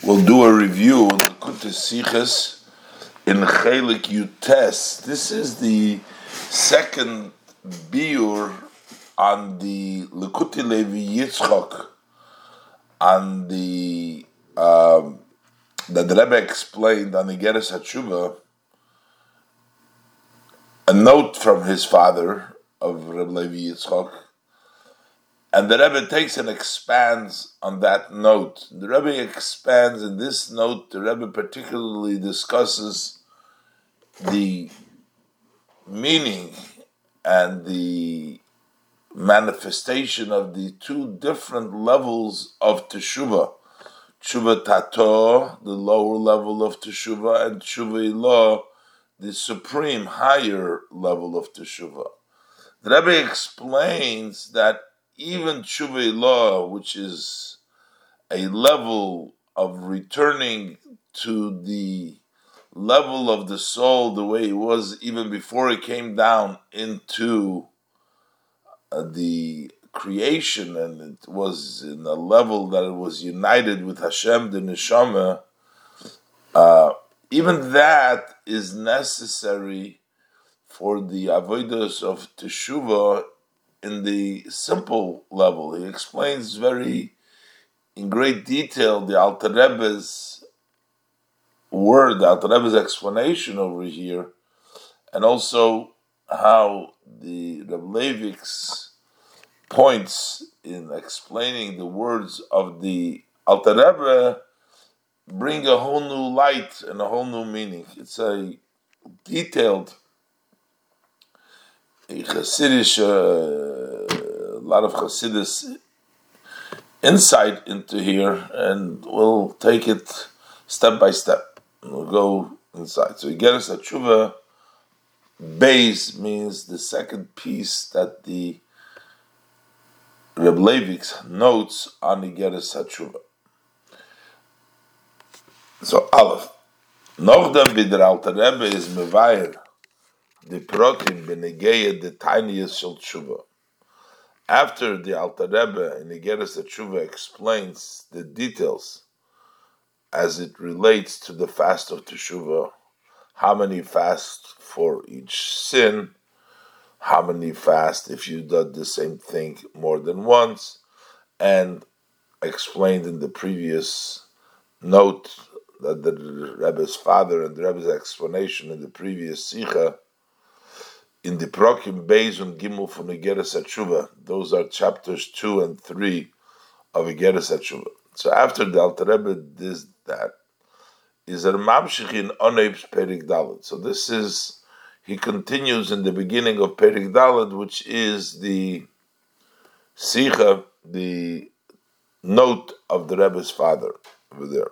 We'll do a review on the Siches in Chelik Yutes. This is the second biur on the Likuti Levi Yitzchok, on the um, that the Rebbe explained on the Geras Hatshuva, a note from his father of Reb Levi Yitzchok, and the Rebbe takes and expands on that note. The Rebbe expands in this note, the Rebbe particularly discusses the meaning and the manifestation of the two different levels of Teshuvah. Tshuva Tato, the lower level of Teshuvah, and Tshuva Ilah, the supreme, higher level of Teshuvah. The Rebbe explains that even Tshuva law, which is a level of returning to the level of the soul the way it was even before it came down into uh, the creation and it was in a level that it was united with Hashem, the Neshama, uh, even that is necessary for the avodas of Teshuvah in the simple level. He explains very in great detail the Alter Rebbe's word, the Alter Rebbe's explanation over here, and also how the Reb Levik's points in explaining the words of the Alter Rebbe bring a whole new light and a whole new meaning. It's a detailed a Hasidic, uh, a lot of Hasidus insight into here, and we'll take it step by step. We'll go inside. So Igeres Hatshuva base means the second piece that the Reb Levik's notes on Igeres Hatshuva. So Aleph. Noch dem Bidr Alter Rebbe is Mevayer the protein benegeya the tiniest tshuva. After the Alter Rebbe in Igeres Tshuva explains the details as it relates to the fast of Teshuvah, how many fast for each sin, how many fast if you did the same thing more than once, and explained in the previous note that the Rebbe's father and the Rebbe's explanation in the previous Sikha in the Prokim Beis and Gimel from Igeres Hatshuva. Those are chapters two and three of Igeres Hatshuva. So after the Alter Rebbe does that, is a Mamshich in Oneib's Perik Dalet. So this is he continues in the beginning of Perik Dalet, which is the Sicha, the note of the Rebbe's father over there.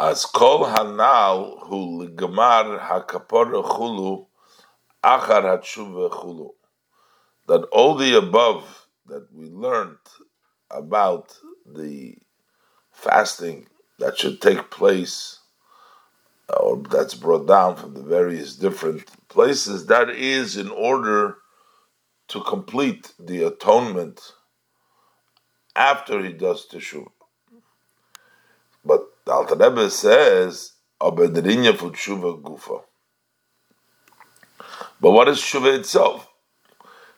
As kol hanal hu legamar hakapor chulu achar chulu. That all the above that we learned about the fasting that should take place, or that's brought down from the various different places, that is in order to complete the atonement after he does teshuvah. But the Alter Rebbe says, "Abedrinya for gufa." But what is Tshuva itself?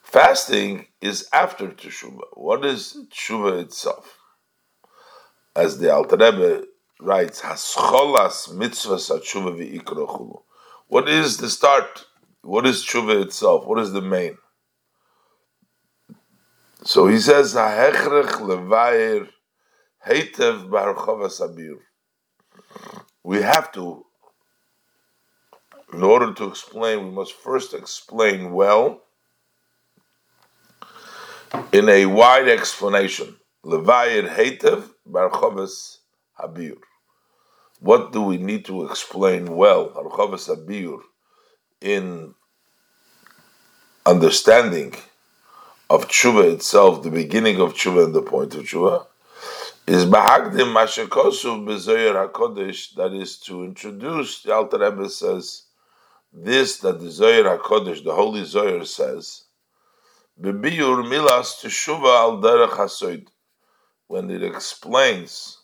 Fasting is after Teshuvah. What is Tshuva itself? As the Alter Rebbe writes, Hascholas mitzvahs Tshuva v'ikrochulu. What is the start? What is Tshuva itself? What is the main? So he says, Ha'echrech levayer heitev barchovas abir. We have to in order to explain, we must first explain well in a wide explanation. Levayir Hetev Barchovas Habir. What do we need to explain well, Barchovas Habir, in understanding of tshuva itself, the beginning of tshuva and the point of tshuva, is bahagdim mashakosu bezoyer hakodesh. That is to introduce. The Alter Rebbe says this that the Zohar HaKodesh, the Holy Zohar says, Bebiur milas teshuva al derech hasoid, when it explains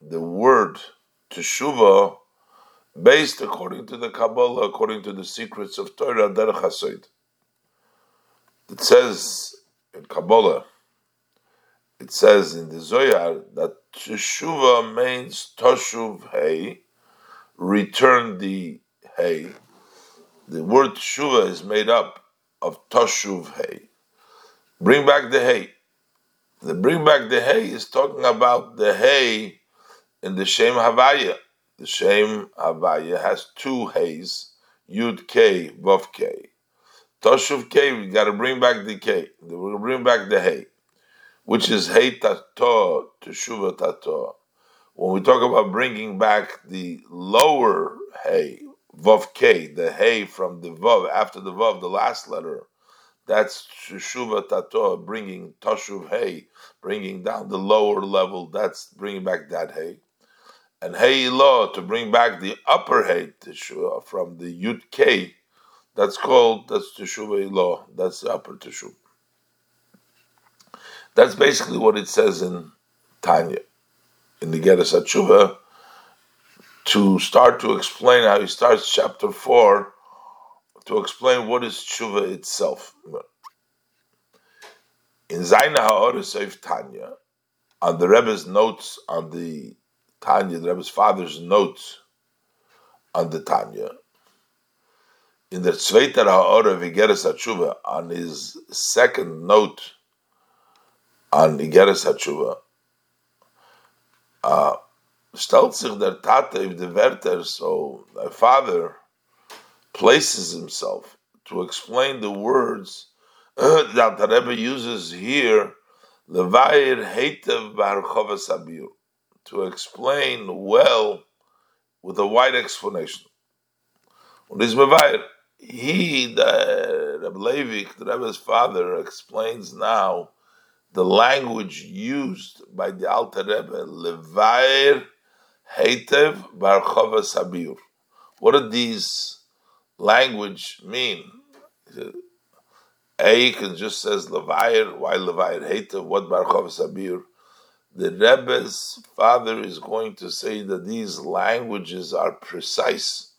the word teshuva based according to the Kabbalah, according to the secrets of Torah, Derech HaSoid. It says in Kabbalah, it says in the Zohar that teshuva means toshuv hey, return the hey. The word teshuva is made up of toshuv hey. Bring back the hay. The bring back the hay is talking about the hay in the Shem Havaya. The Shem Havaya has two hays, Yud K, Vav K. Toshuv K, we got to bring back the K. We'll bring back the hay, which is hay Tato, Teshuva Tato. When we talk about bringing back the lower hay, Vav K, the hay from the Vav, after the Vav, the last letter, that's Teshuva Tato, bringing Tashuv Hay, bringing down the lower level, that's bringing back that hay. And Hey Lo, to bring back the upper Teshuva from the Yud K, that's called, that's Teshuva Lo, that's the upper Teshuva. That's basically what it says in Tanya, in the Geras HaTshuva, to start to explain how he starts chapter 4 to explain what is tshuva itself. In Zaina Ha'oris of Tanya, on the Rebbe's notes on the Tanya, the Rebbe's father's notes on the Tanya, in the Tzveiter Ha'ora Vigeres HaTshuva, on his second note on Vigeres HaTshuva, uh, stellt sich der Tate if the Werther, so my father, places himself to explain the words that the Rebbe uses here, Levair Heitev Barchova Sabir, to explain well with a wide explanation. Und is Mevair, he, the Rebbe Levik, the Rebbe's father, explains now the language used by the Alter Rebbe, Levair Heitev Barchova Sabir. What are these language mean? A and just says Levair, why Levair Heitev, what Barchov Sabir? The Rebbe's father is going to say that these languages are precise.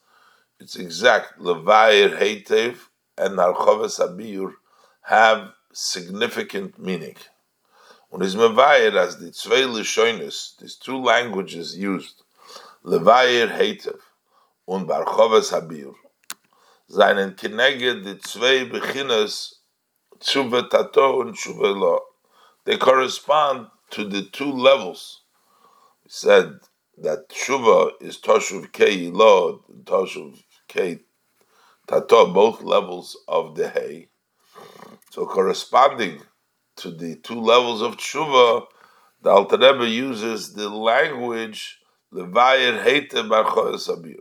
It's exact. Levair Heitev and Barchov Sabir have significant meaning. When is Mevair as the Tzvei Lishonis, these two languages used, Levair Heitev und Barchov Sabir, seinen Kinege die zwei Beginnes Tshuva Tato and Tshuva Lo. They correspond to the two levels. We said that Tshuva is Toshuv Kei Lo, Toshuv Kei Tato, both levels of the Hay. So corresponding to the two levels of Tshuva, the Alter Rebbe uses the language Levayir Heite Bar Sabir.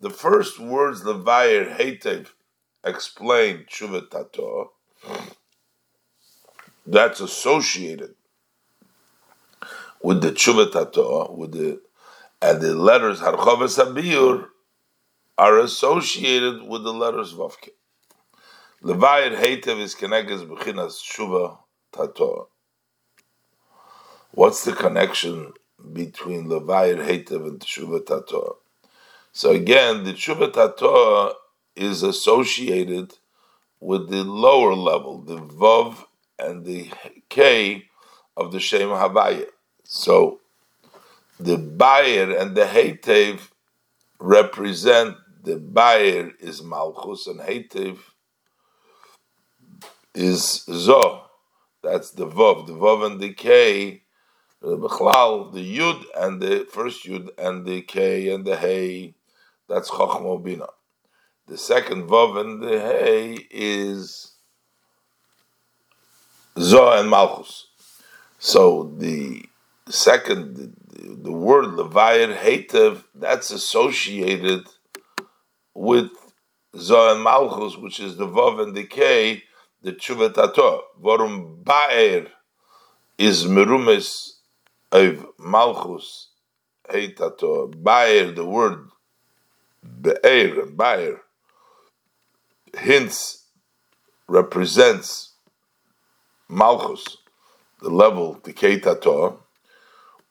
The first words Levayer Heitev explain Tshuva Tato, that's associated with the Tshuva Tato, with the and the letters Harchova Sabir are associated with the letters Vavke. Levayer Heitev is connected Bechinas Tshuva Tato. What's the connection between Levayer Heitev and Tshuva Tato? So again, the Tshuva Tato is associated with the lower level, the Vav and the K of the Shem Havaya. So the Bayer and the Heitev represent the Bayer is Malchus and Heitev is Zo. That's the Vav. The Vav and the K, the Bechlal, the Yud and the first Yud and the K and the Hey that's Chochmo Bina. The second Vav and the Hey is Zoh and Malchus. So the second, the, the word Levayir Heitev, that's associated with Zoh and Malchus, which is the Vav and the K, the Tshuva. Vorum Ba'er is Merumes of Malchus Heitato. Ba'er, the word Be'er and Bayer hints represents Malchus, the level, the Keitato,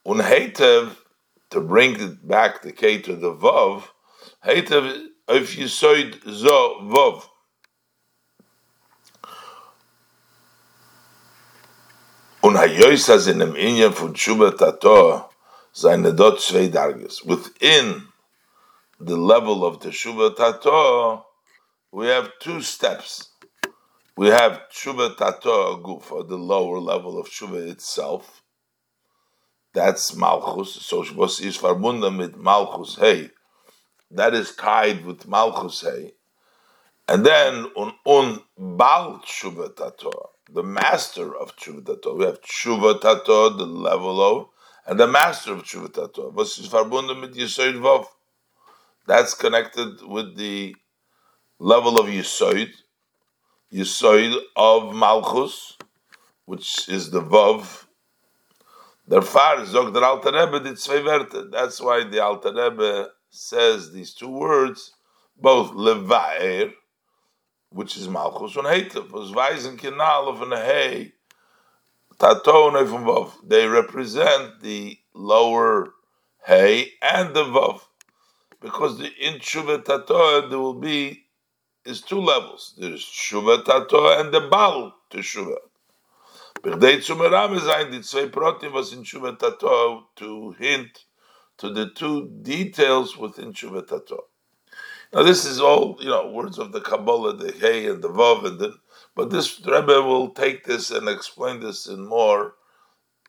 und Heitev to bring it back the K to the Vav, Heitev if you soid zo Vav. Und Hayoisas in dem Inyan von Tshuva Tato, seine dort zwei Darges. Within the level of the Tshuva Tato, we have two steps. We have Tshuva Tato Gufa, the lower level of Tshuva itself. That's Malchus. So was is verbunden mit Malchus Hey. That is tied with Malchus Hey. And then un un Bal Tshuva Tato, the master of Tshuva Tato. We have Tshuva Tato, the level of, and the master of Tshuva Tato. That's connected with the level of Yisoid, Yisoid of Malchus, which is the Vav. That's why the Alter Rebbe says these two words, both Levaer, which is Malchus, and Heitev, was weisen Kinal of an Hey, Tato and Vav. They represent the lower Hey and the Vav because the, in Tshuva Tato there will be is two levels. There's Tshuva Tato and the Baal to Tshuva. Berdei Tzumeram sein die zwei Protim was in Tshuva Tato to hint to the two details within Tshuva Tato. Now this is all you know words of the Kabbalah, the Hey and the Vav, and the, but this Rebbe will take this and explain this in more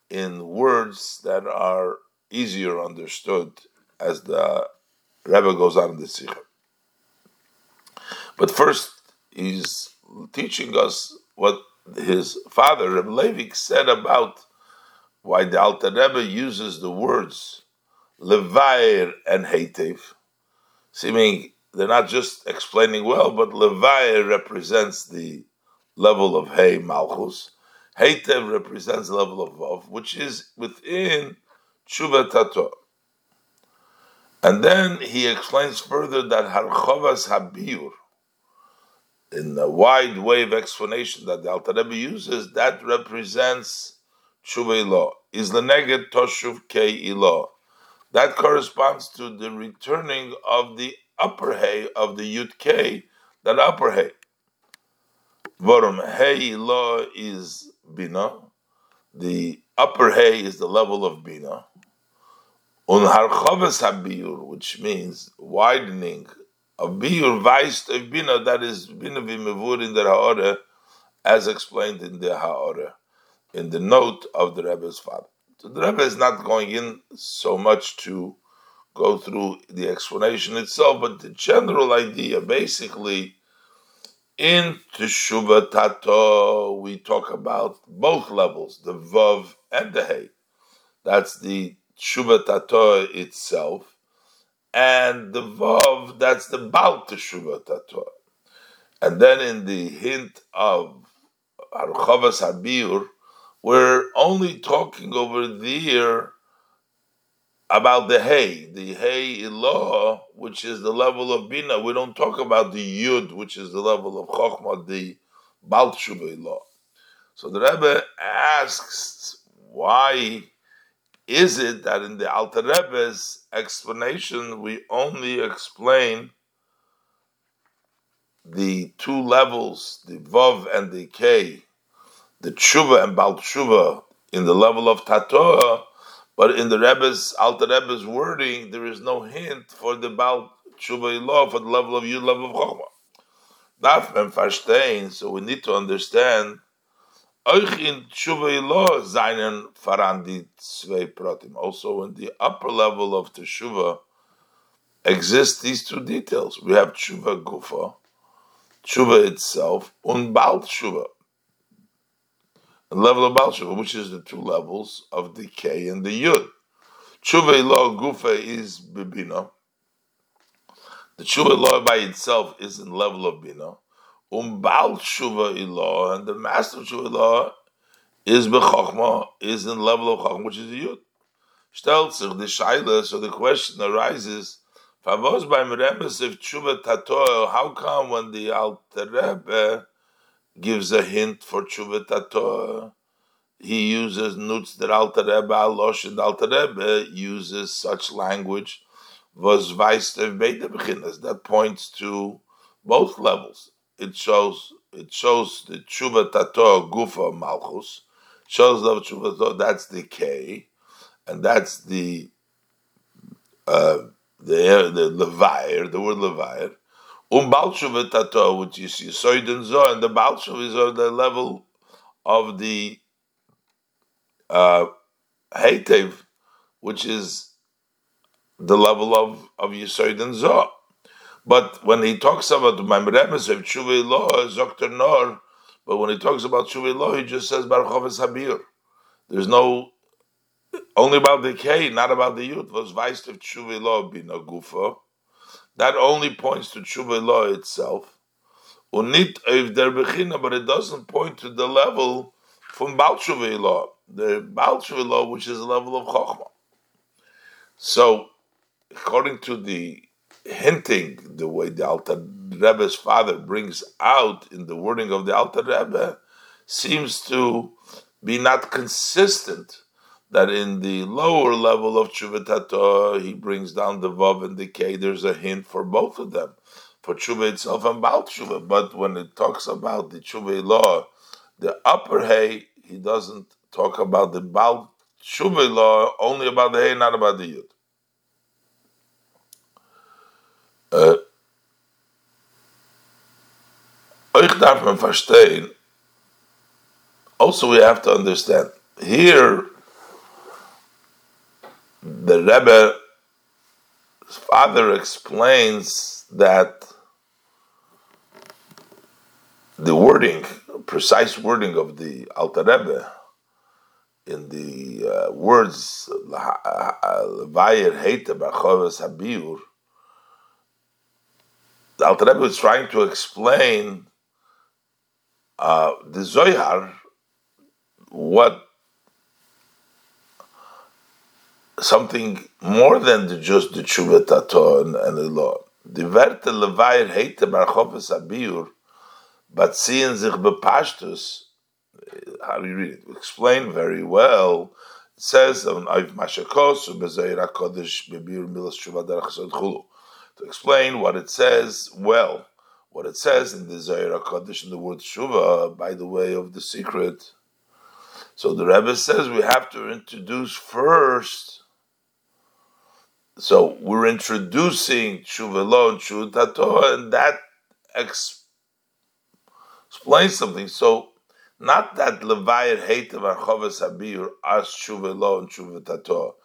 in words that are easier understood as the Rebbe goes on in the Sikha. But first, he's teaching us what his father, Rebbe Levik, said about why the Alter Rebbe uses the words Levair and Heitev, seeming they're not just explaining well, but Levair represents the level of Hey Malchus. Heitev represents the level of Vav, which is within Tshuva Tator. And then he explains further that Harchovas Habir, in the wide wave explanation that the Alter Rebbe uses, that represents Tshuva law. Is the neged Toshuv Kei law. That corresponds to the returning of the upper hay of the Yud K, that upper hay. Vorum Hey law is Bina. The upper hay is the level of Bina. Un harchavas habiyur, which means widening of biyur weist of bina, that is bina v'mevur in the ha'oreh, as explained in the ha'oreh, in the note of the Rebbe's father. So the Rebbe is not going in so much to go through the explanation itself, but the general idea, basically, in Teshuvah Tato, we talk about both levels, the Vav and the Hey. That's the Tshuva Tato itself, and the Vav, that's the Baal Teshuva Tato. And then in the hint of Archavas Habir, we're only talking over there about the Hay, the Hay law, which is the level of Bina. We don't talk about the Yud, which is the level of Chokhmah, the Teshuva law. So the Rebbe asks why is it that in the Alter Rebbe's explanation we only explain the two levels, the Vav and the K, the Tshuva and Bal Tshuva in the level of Tatoa, but in the Rebbe's Alter Rebbe's wording there is no hint for the Bal Tshuva law for the level of Yud, level of Chokhmah. Daf and so we need to understand Euch in Tshuva zwei Protim. Also in the upper level of Teshuva exist these two details. We have Tshuva Gufa, Tshuva itself, and Baal Tshuva. The level of Baal Tshuva, which is the two levels of K and the Yud. Tshuva Ilo Gufa is Bibina. The Tshuva law by itself is in level of Bina. Umbal Shuva Ilah, and the master of Shuva Ilah is Bechachma, is in level of Chachma, which is the Yud. Stelzer, the Shaila, so the question arises, Favos by if Tshuva how come when the Alter Rebbe gives a hint for Tshuva Tatoel, he uses nutz der Alter Rebbe, Alosh and Alter Rebbe uses such language, was weist beginners. That points to both levels. It shows it shows the tshuva tato gufa malchus, shows the tshuva that's the K, and that's the uh, the the levire, the word levire. Um tato, which is yisoid and zo, and the balshuva is on the level of the uh, heitev, which is the level of of yisoid and zo. But when he talks about Maimremes of Tshuva Law, Dr. Nor, but when he talks about Tshuva Law, he just says Baruch Habir. There's no only about the K, not about the youth. Was weist of Tshuva be no gufa. That only points to Tshuva Law itself. Unit der Bechina, but it doesn't point to the level from Baal Tshuva Law, the Baal Tshuva Law, which is the level of Chokhmah. So, according to the hinting the way the Alter Rebbe's father brings out in the wording of the Alter Rebbe seems to be not consistent. That in the lower level of Tshuva he brings down the Vav and the K. There's a hint for both of them, for Tshuva itself and Baal Tshuva. But when it talks about the Tshuva law, the upper Hay, he doesn't talk about the Baal Tshuva law, only about the Hay, not about the Yud. Uh, also we have to understand, here the Rebbe's father explains that the wording, precise wording of the Alter Rebbe, in the uh, words "Vayir Heite Bachovas Habiur," the Alter Rebbe was trying to explain uh, the Zohar, what something more than the, just the Tshuva Tato and, the law. The Werte Levair heite Barchofes Abiyur, but seeing sich bepashtus, how do you read it? Explain very well. It says on Ayv Mashakos, Bezeir HaKodesh, Bebir Milas Tshuva Derech Chulu to explain what it says well, what it says in the Zohar Kodesh in the word Shuva by the way of the secret. So the Rebbe says we have to introduce first. So we're introducing Shuva Lo and Shuva Tato, and that ex- explains something. So not that Levayat hate of Archovas Habir as Lo and Shuva Tato.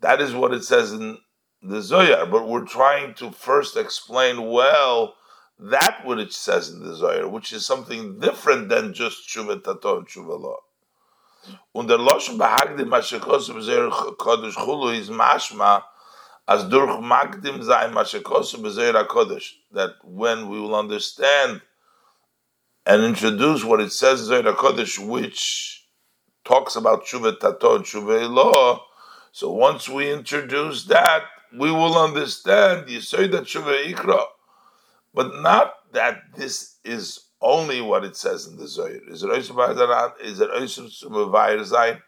That is what it says in the Zohar, but we're trying to first explain well that what it says in the Zohar, which is something different than just Tshuva Tato and Tshuva Lo. Und der Loschen behagdim Mashekos b'Zohar Kodesh Chulu is mashma as durch magdim zayin Mashekos b'Zohar HaKodesh, that when we will understand and introduce what it says in Zohar which talks about Tshuva Tato and Tshuva Lo, so once we introduce that, we will understand Yisoida Tshuva Ikra, but not that this is only what it says in the Zohar. Is it is it Zayin?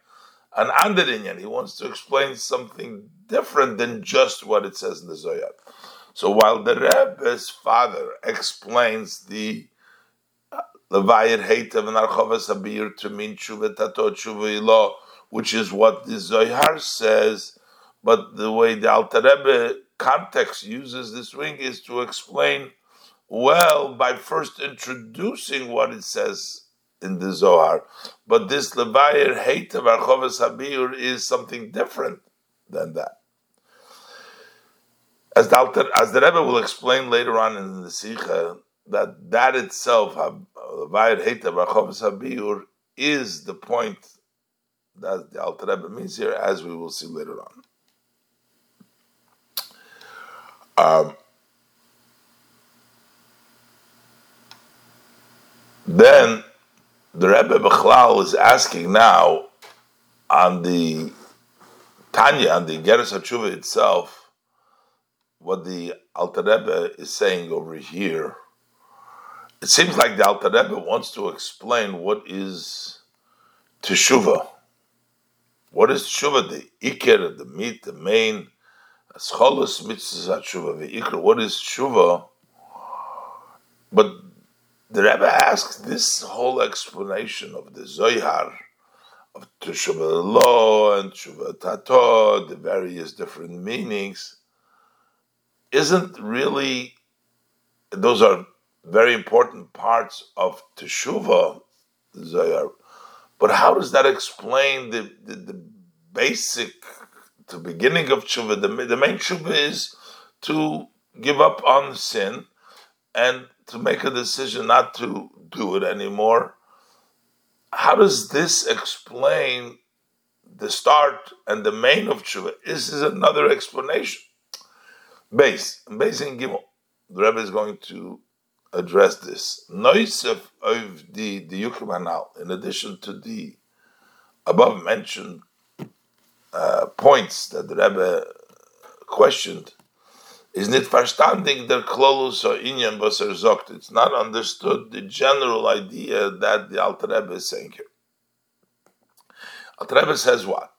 An Anderinyan, he wants to explain something different than just what it says in the Zohar. So while the Rebbe's father explains the Levayir Heitav and Archavas Abir to mean Tshuva Tato Tshuva which is what the Zohar says, but the way the Alter Rebbe context uses this ring is to explain well by first introducing what it says in the Zohar. But this Levayer hate of Archoves Habir is something different than that. As the, Alter, as the Rebbe will explain later on in the Sikha, that that itself, Levayer hate of Archoves Habir, is the point that the Alter Rebbe means here, as we will see later on. Um, then the Rebbe Bechlal is asking now on the Tanya, on the Geras HaTshuva itself, what the Alter Rebbe is saying over here. It seems like the Alter Rebbe wants to explain what is Teshuvah. What is tshuva? The ikir, the meat, the main. What is tshuva? But the Rebbe asks this whole explanation of the Zohar, of Tshuva law and Tshuva Tato, the various different meanings, isn't really, those are very important parts of Teshuvah, Zohar, but how does that explain the, the, the basic, the beginning of Tshuva? The, the main Tshuva is to give up on sin and to make a decision not to do it anymore. How does this explain the start and the main of tshuva? This is another explanation. Base, base in Gimel. The Rebbe is going to address this. Noisef of the the Yukim in addition to the above mentioned uh, points that the Rebbe questioned, is nicht verstanding der Klolus or Inyan was er sagt. It's not understood the general idea that the Alter Rebbe is saying here. Alter Rebbe says what?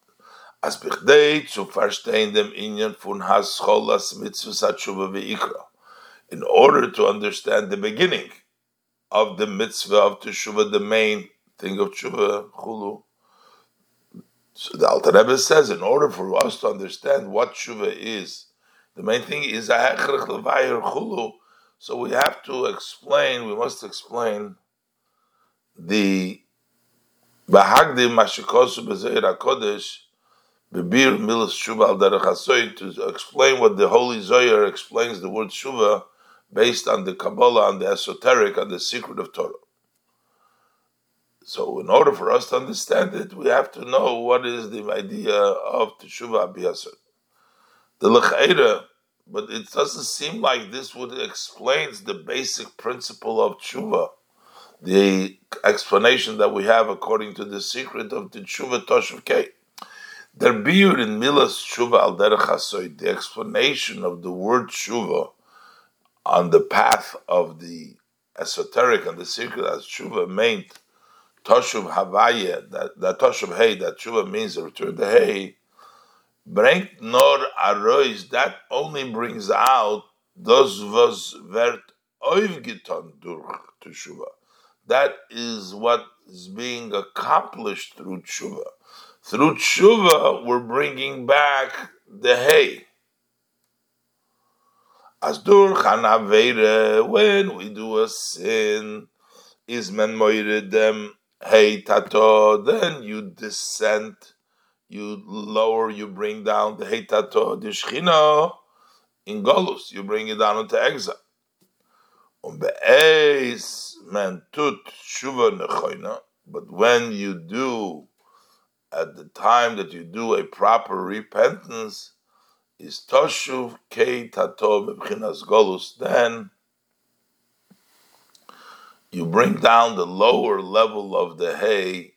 As bichdei zu verstehen dem Inyan fun has Hascholas mitzvus hatshuva ve'ikra. In order to understand the beginning of the mitzvah of teshuva, the main thing of tshuva, chulu, so the Alter Rebbe says, in order for us to understand what tshuva is, the main thing is chulu. So we have to explain. We must explain the bahagdim mashikosu b'zeir hakodesh bebir milas shuva al derech to explain what the Holy Zohar explains the word shuva based on the Kabbalah, on the esoteric, on the secret of Torah. So, in order for us to understand it, we have to know what is the idea of Teshuvah Abiyasar the lechaira, but it doesn't seem like this would explains the basic principle of tshuva, the explanation that we have according to the secret of the tshuva toshav kei. Der biur in milas tshuva al derech the explanation of the word tshuva on the path of the esoteric and the secret as tshuva meant toshuv havaya, that, that toshuv hey, that tshuva means return the hey, bringt nor arois, that only brings out those was vert oivgiton durch teshuva. That is what is being accomplished through tshuva. Through tshuva, we're bringing back the hay. As dur chanavere, when we do a sin, is men moire dem hey tato, then you descend you lower, you bring down the Heitato, the Shechina, in Golus, you bring it down into exile. Um be'ez men tut shuva nechoina, but when you do, at the time that you do a proper repentance, is toshuv kei tato bebchinas golus, then you bring down the lower level of the hay,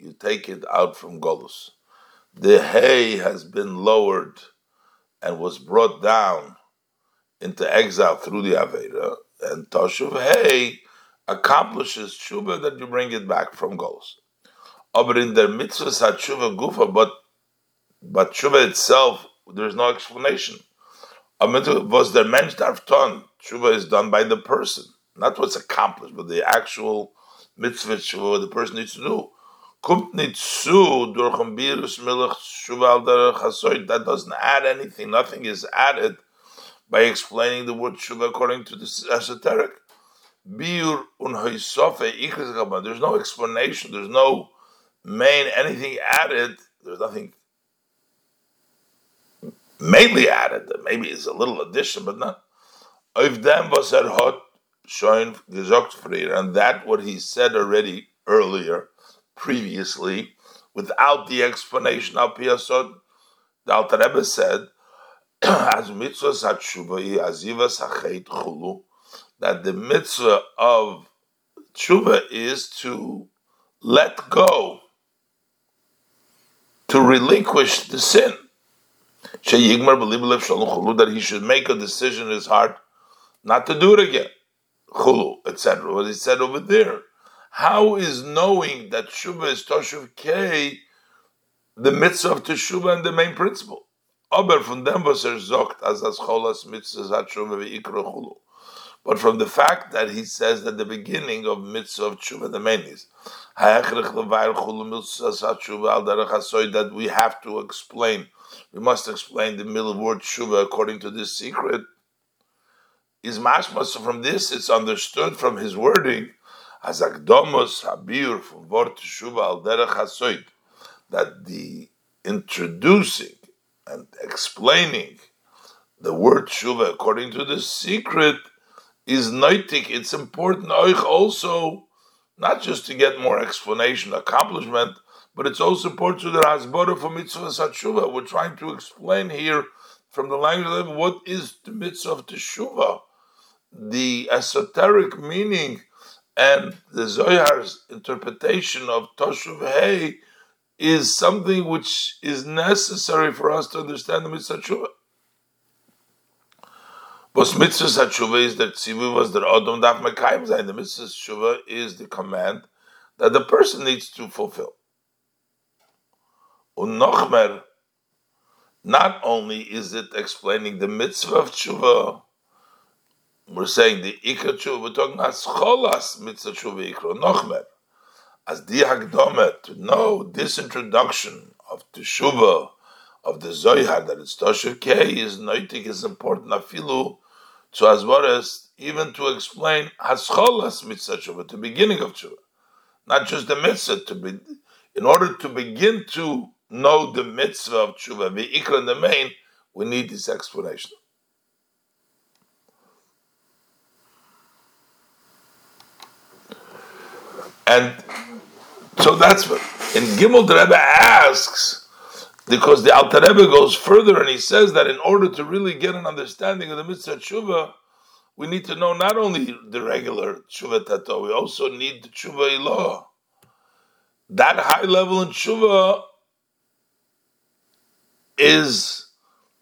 you take it out from golus the hay has been lowered and was brought down into exile through the Aveda, and Toshuv hay accomplishes tshuva that you bring it back from golus. But in the mitzvah tshuva gufa, but but tshuva itself, there is no explanation. Was der mensch darf ton? Tshuva is done by the person, not what's accomplished, but the actual mitzvah tshuva the person needs to do kommt nicht zu durch ein Birus Milch. That doesn't add anything. Nothing is added by explaining the word Shuva according to the esoteric. Bir un There's no explanation. There's no main anything added. There's nothing mainly added. Maybe it's a little addition, but not. If them was hot and that what he said already earlier previously without the explanation of Piyasod. The Alter Rebbe said, as mitzvah satshuva azivas chulu, that the mitzvah of tshuva is to let go, to relinquish the sin. That he should make a decision in his heart not to do it again. Etc. What he said over there how is knowing that Shuba is Toshuv K the mitzvah of teshuva and the main principle. Aber von dem, was er sagt, as as cholas mitzvahs hat chulu. But from the fact that he says that the beginning of mitzvah of tshuva, the main is that we have to explain, we must explain the middle word tshuva according to this secret. Is mashma. So from this, it's understood from his wording as akdomos habir from word tshuva al derech hasoid that the introducing and explaining the word tshuva according to the secret is noitik. It's important also not just to get more explanation, accomplishment, but it's also important to the Hasbara for mitzvah satshuva. We're trying to explain here from the language of what is the mitzvah of teshuva, the esoteric meaning and the Zohar's interpretation of Toshuv Hey is something which is necessary for us to understand the mitzvah tshuva. Was mitzvah tshuva is that tzivu was the odom daf mekayim zayin. The mitzvah tshuva is the command that the person needs to fulfill. Unochmer, not only is it explaining the mitzvah of tshuva, we're saying the ikra tshuva, we're talking about scholas mitzvah tshuva ikra nochmer. As the hagdome, to know this introduction of teshuva, of the Zohar, that it's Toshav K, is noitik, is important, afilu, so as well as even to explain as hascholas mitzvah tshuva, the beginning of tshuva, not just the mitzvah to be, in order to begin to know the mitzvah of tshuva, the ikra the main, we need this explanation. And so that's what in Gimel the Rebbe asks because the Alter Rebbe goes further and he says that in order to really get an understanding of the mitzvah tshuva, we need to know not only the regular tshuva tato, we also need the tshuva ilah. That high level in tshuva is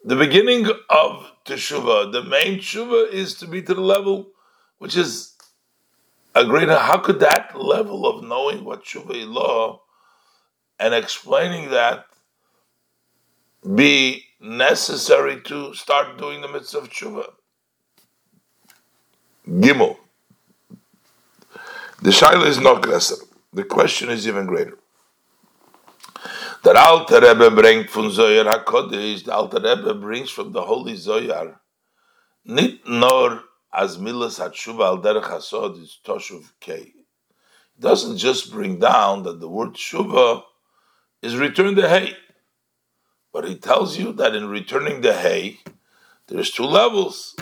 the beginning of teshuva. The main tshuva is to be to the level which is a greater. How could that level of knowing what tshuva ilah and explaining that be necessary to start doing the mitzvah of tshuva. Gimel. The shaila is not größer. The question is even greater. The Alter Rebbe brings from Zoyar HaKodesh, the Alter Rebbe brings from the Holy Zoyar, nit nor as milas hatshuva al derech hasod is toshuv kei. It doesn't just bring down that the word tshuva is return the hay. But he tells you that in returning the hay, there's two levels.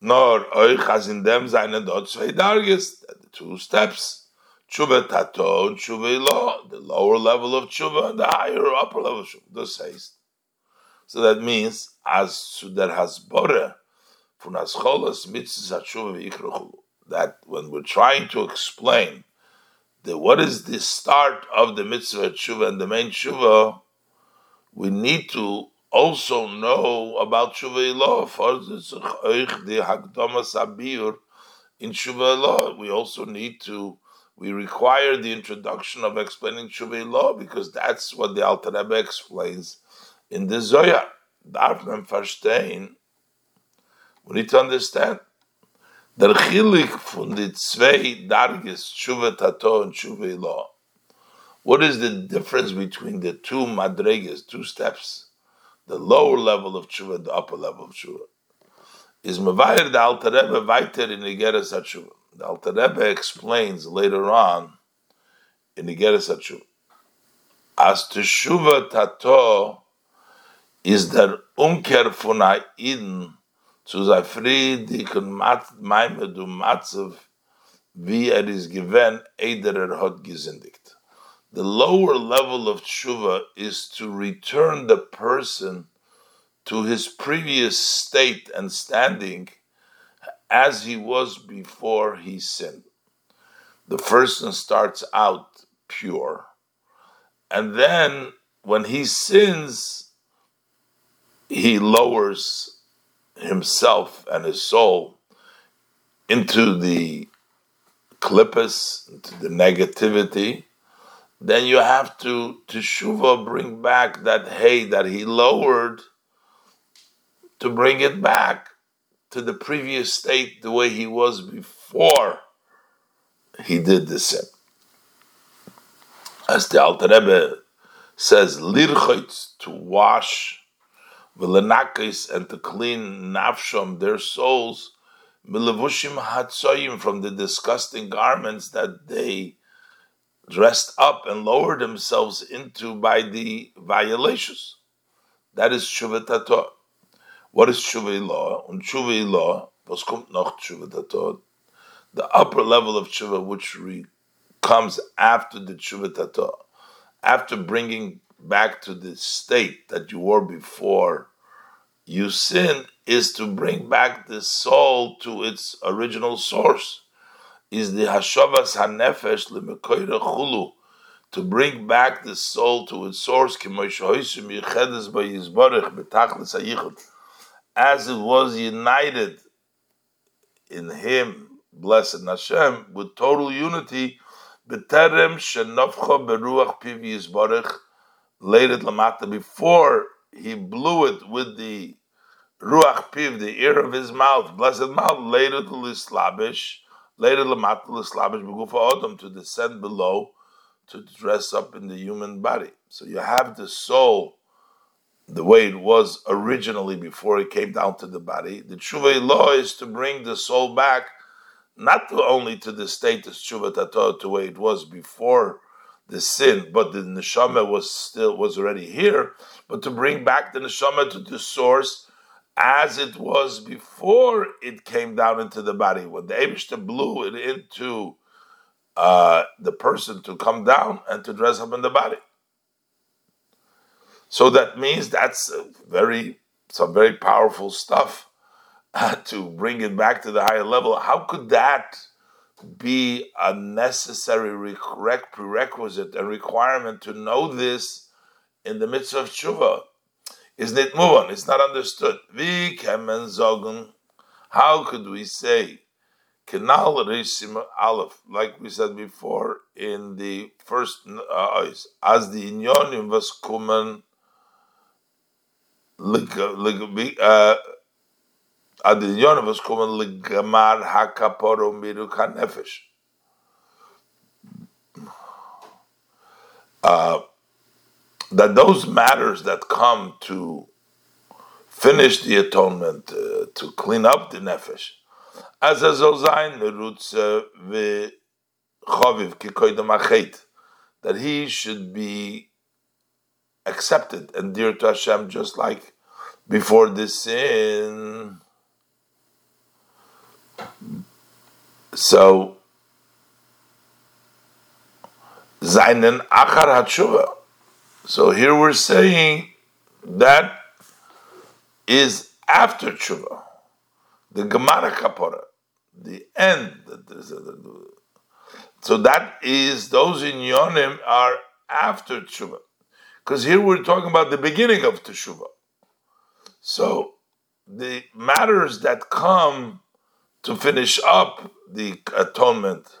Nor oich as in them seine dort zwei darges, the two steps. Tshuva tato and tshuva ilo, the lower level of tshuva and the higher upper level of tshuva. This says. So that means, as that has that when we're trying to explain the, what is the start of the mitzvah tshuva and the main tshuva, we need to also know about Shuvah Law. In Shuvah Law, we also need to, we require the introduction of explaining Shuvah Law because that's what the Alter Rebbe explains in the Zohar. Darf man verstehen, we need to understand, der Chilik von die zwei Darges, Shuvah Tato and Shuvah Law, what is the difference between the two madregas, two steps, the lower level of tshuva the upper level of tshuva? Is Mavayir the Alter Rebbe weiter in Igeres HaTshuva. The Alter Rebbe explains later on in Igeres HaTshuva. As teshuva tato is der Umkehr von Aiden zu sei Friedig und und Matzev, wie er ist gewähnt, eider er hat gesündigt. The lower level of tshuva is to return the person to his previous state and standing as he was before he sinned. The person starts out pure. And then when he sins, he lowers himself and his soul into the clippus, into the negativity, then you have to to shuva bring back that hay that he lowered to bring it back to the previous state the way he was before he did the sin. As the Alter Rebbe says, lirchitz to wash, v'lenakis and to clean nafsham their souls, milevushim hatzoyim from the disgusting garments that they dressed up and lowered themselves into by the violations. That is Shuvatatot. What is Shuvah law? Und Shuvah was kommt noch Shuvatatot? The upper level of Shuvah, which re- comes after the Shuvatatot, after bringing back to the state that you were before you sinned, is to bring back the soul to its original source is the hashavas hanefesh lemekoyre chulu to bring back the soul to its source as it was united in Him, blessed Hashem, with total unity. Later lamata before he blew it with the ruach piv, the ear of his mouth, blessed mouth, later to lislabish Later, Matul Lislabish, B'gufa Odom, to descend below to dress up in the human body. So you have the soul the way it was originally before it came down to the body. The tshuva law is to bring the soul back, not to only to the state of tshuva tato, to where it was before the sin, but the neshama was still was already here, but to bring back the neshama to the source as it was before it came down into the body. When the Abishta blew it into uh, the person to come down and to dress up in the body. So that means that's very some very powerful stuff uh, to bring it back to the higher level. How could that be a necessary prerequisite and requirement to know this in the midst of tshuva? Is not move on. It's not understood. Wie kemen zogen? How could we say kenal rishim aleph, like we said before in the first uh, as the inyonim was kumen uh, ad inyonim was kumen ligamar hakaporo miru kanefesh. Uh, that those matters that come to finish the atonement, uh, to clean up the nefesh, as a zozayin merutze v'choviv kikoydem achet, that he should be accepted and dear to Hashem just like before the sin. So, seinen achar hatshuva, so here we're saying that is after tshuva, the gemara kapora, the end. So that is those in yonim are after tshuva, because here we're talking about the beginning of tshuva. So the matters that come to finish up the atonement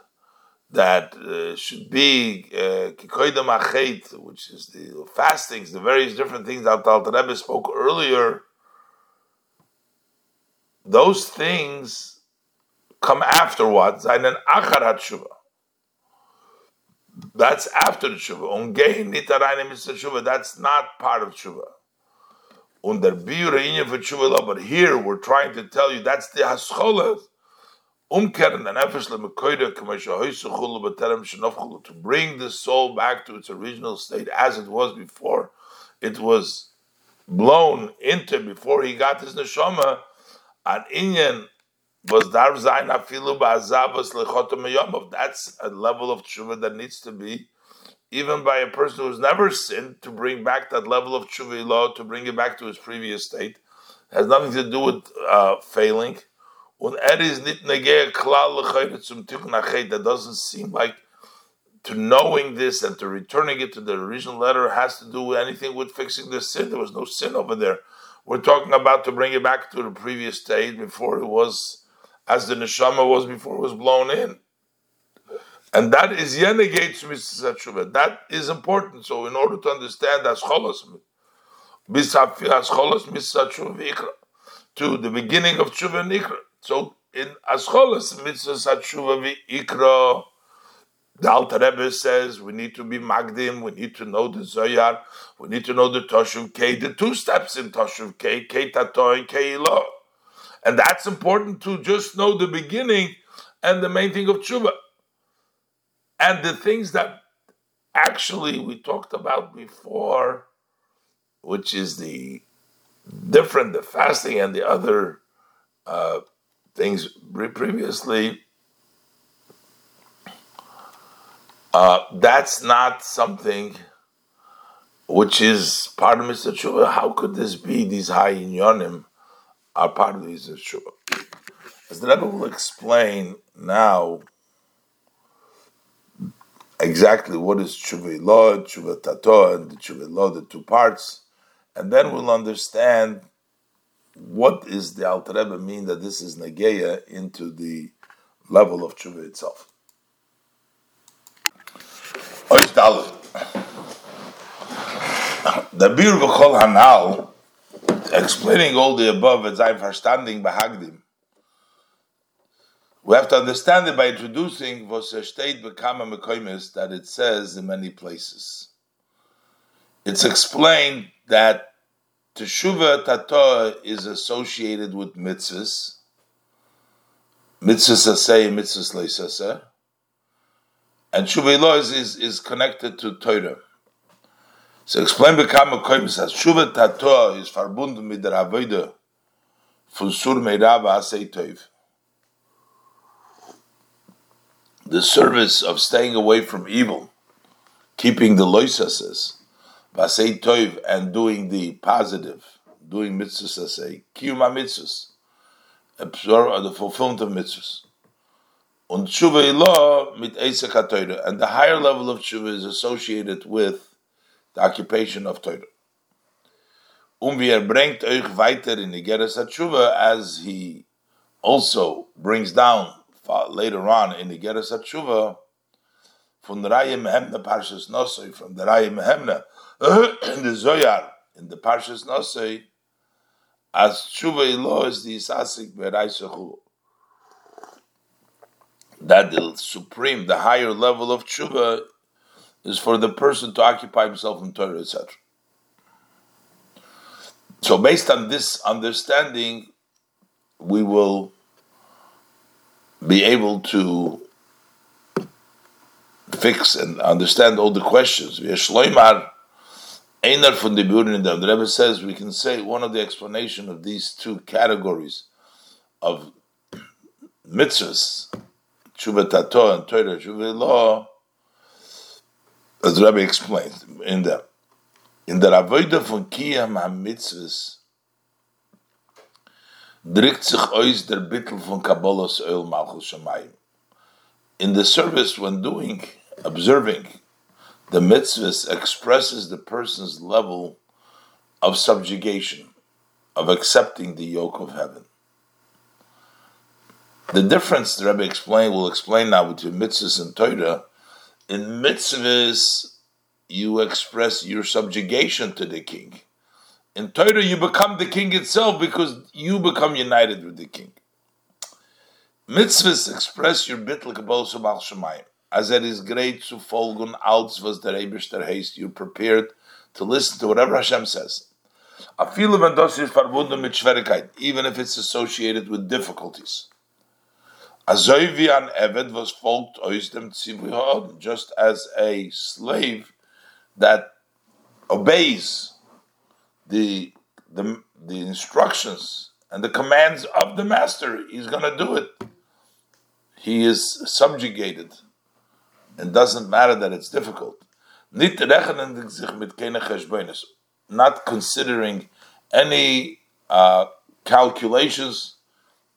that uh, should be kikoidam uh, which is the fastings, the various different things that Alter Rebbe spoke earlier. Those things come afterwards. Einen achar tshuva. That's after the tshuva. Ungein nitarayin tshuva. That's not part of tshuva. Under biur for tshuva, but here we're trying to tell you that's the shenofchulu to bring the soul back to its original state as it was before it was blown into before he got his neshama an inyan was yomov. That's a level of tshuva that needs to be even by a person who's never sinned to bring back that level of tshuva to bring it back to its previous state. Has nothing to do with uh, failing. Und er ist nicht klar zum That doesn't seem like to knowing this and to returning it to the original letter has to do anything with fixing the sin. There was no sin over there. We're talking about to bring it back to the previous state before it was as the neshama was before it was blown in. And that is Yenegates Mitzvah. That is important. So, in order to understand Mitzvah Tshuva to the beginning of Tshuva Nikra. So, in Ascholos Mitzvah Tshuva Ikra, the Alter Rebbe says we need to be Magdim, we need to know the Zoyar, we need to know the Toshuv K, the two steps in Toshuv K, K Tato and K Ilo. And that's important to just know the beginning and the main thing of Tshuva. And the things that actually we talked about before, which is the different, the fasting and the other uh, things previously, uh, that's not something which is part of Mr. Tshuva. How could this be? These high inyonim are part of Mr. Tshuva. As the Rebbe will explain now exactly what is Tshuva Lo, Tshuva Tato, and the Tshuva Lo, the two parts, and then we'll understand what is the Alter Rebbe mean that this is Nageya into the level of Tshuva itself. The Bir V'chol Hanal, explaining all the above as I'm verstanding Bahagdim, we have to understand it by introducing was steht bekam mekoimis that it says in many places. It's explained that teshuva tato is associated with mitzvahs, mitzvahs asay, mitzvahs leisaseh, and teshuva is, is, is connected to Torah. So explain bekam mekoimis as teshuva tato is verbunden mit der von sur asay toiv. the service of staying away from evil, keeping the loisases, basei toiv, and doing the positive, doing mitzvahs, say, kiyuma mitzvahs, absorb the fulfillment of mitzvahs. Und tshuva ilah mit esek and the higher level of tshuva is associated with the occupation of Torah. Um wie er bringt euch weiter in the Geras HaTshuva, as he also brings down later on in the Geras Hatshuva from the Raya Mehemna Parshas Nosoi, from the Raya Mehemna in the Zoyar, in the Parshas Nosoi, as Tshuva Ilo is the Isasik Berai That the supreme, the higher level of Tshuva is for the person to occupy himself in Torah, etc. So, based on this understanding, we will be able to fix and understand all the questions. Einar from the Burin the Rebbe says we can say one of the explanation of these two categories of mitzvahs, tshuva tato and Torah tshuva law, as Rebbe explained in the in the Avodah von Kiyam HaMitzvahs drückt sich aus der Bittel von Kabbalas Öl Malchus Shemayim. In the service, when doing, observing, the mitzvahs expresses the person's level of subjugation, of accepting the yoke of heaven. The difference the Rebbe explained will explain now between mitzvahs and Torah. In mitzvahs, you express your subjugation to the king. In Torah, you become the king itself because you become united with the king. Mitzvahs express your bittel kabbalah al shemayim. As it is great to folgen als was der Eberster haste, you're prepared to listen to whatever Hashem says. Even if it's associated with difficulties. Azoivi an Eved was folgt aus dem just as a slave that obeys the the the instructions and the commands of the master, he's going to do it. He is subjugated, and doesn't matter that it's difficult. Not considering any uh, calculations,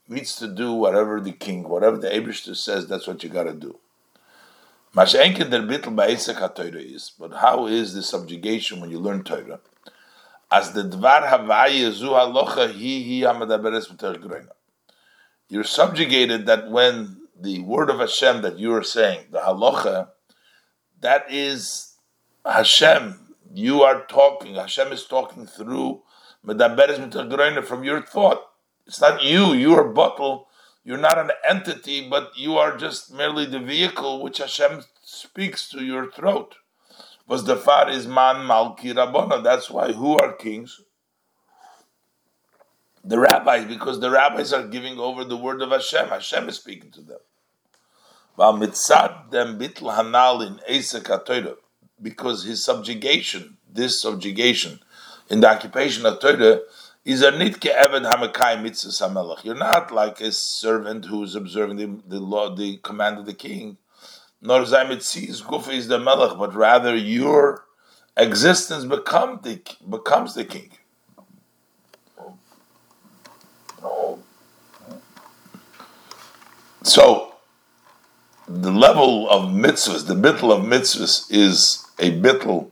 needs to do whatever the king, whatever the Abishter says, that's what you got to do. But how is the subjugation when you learn Torah? as the dvar havaye zu hi. You're subjugated that when the word of Hashem that you are saying, the halacha, that is Hashem. You are talking. Hashem is talking through from your thought. It's not you. You are bottle. You're not an entity, but you are just merely the vehicle which Hashem speaks to your throat. Was the far is man malki rabbana. That's why who are kings? The rabbis, because the rabbis are giving over the word of Hashem. Hashem is speaking to them. Because his subjugation, this subjugation, in the occupation of Torah, is a nitke eved hamakai mitzvah hamelach. You're not like a servant who's observing the, the law, the command of the king. Nor sees gufa is the melech, but rather your existence the, becomes the king. So, the level of mitzvahs, the bittul of mitzvahs, is a bittul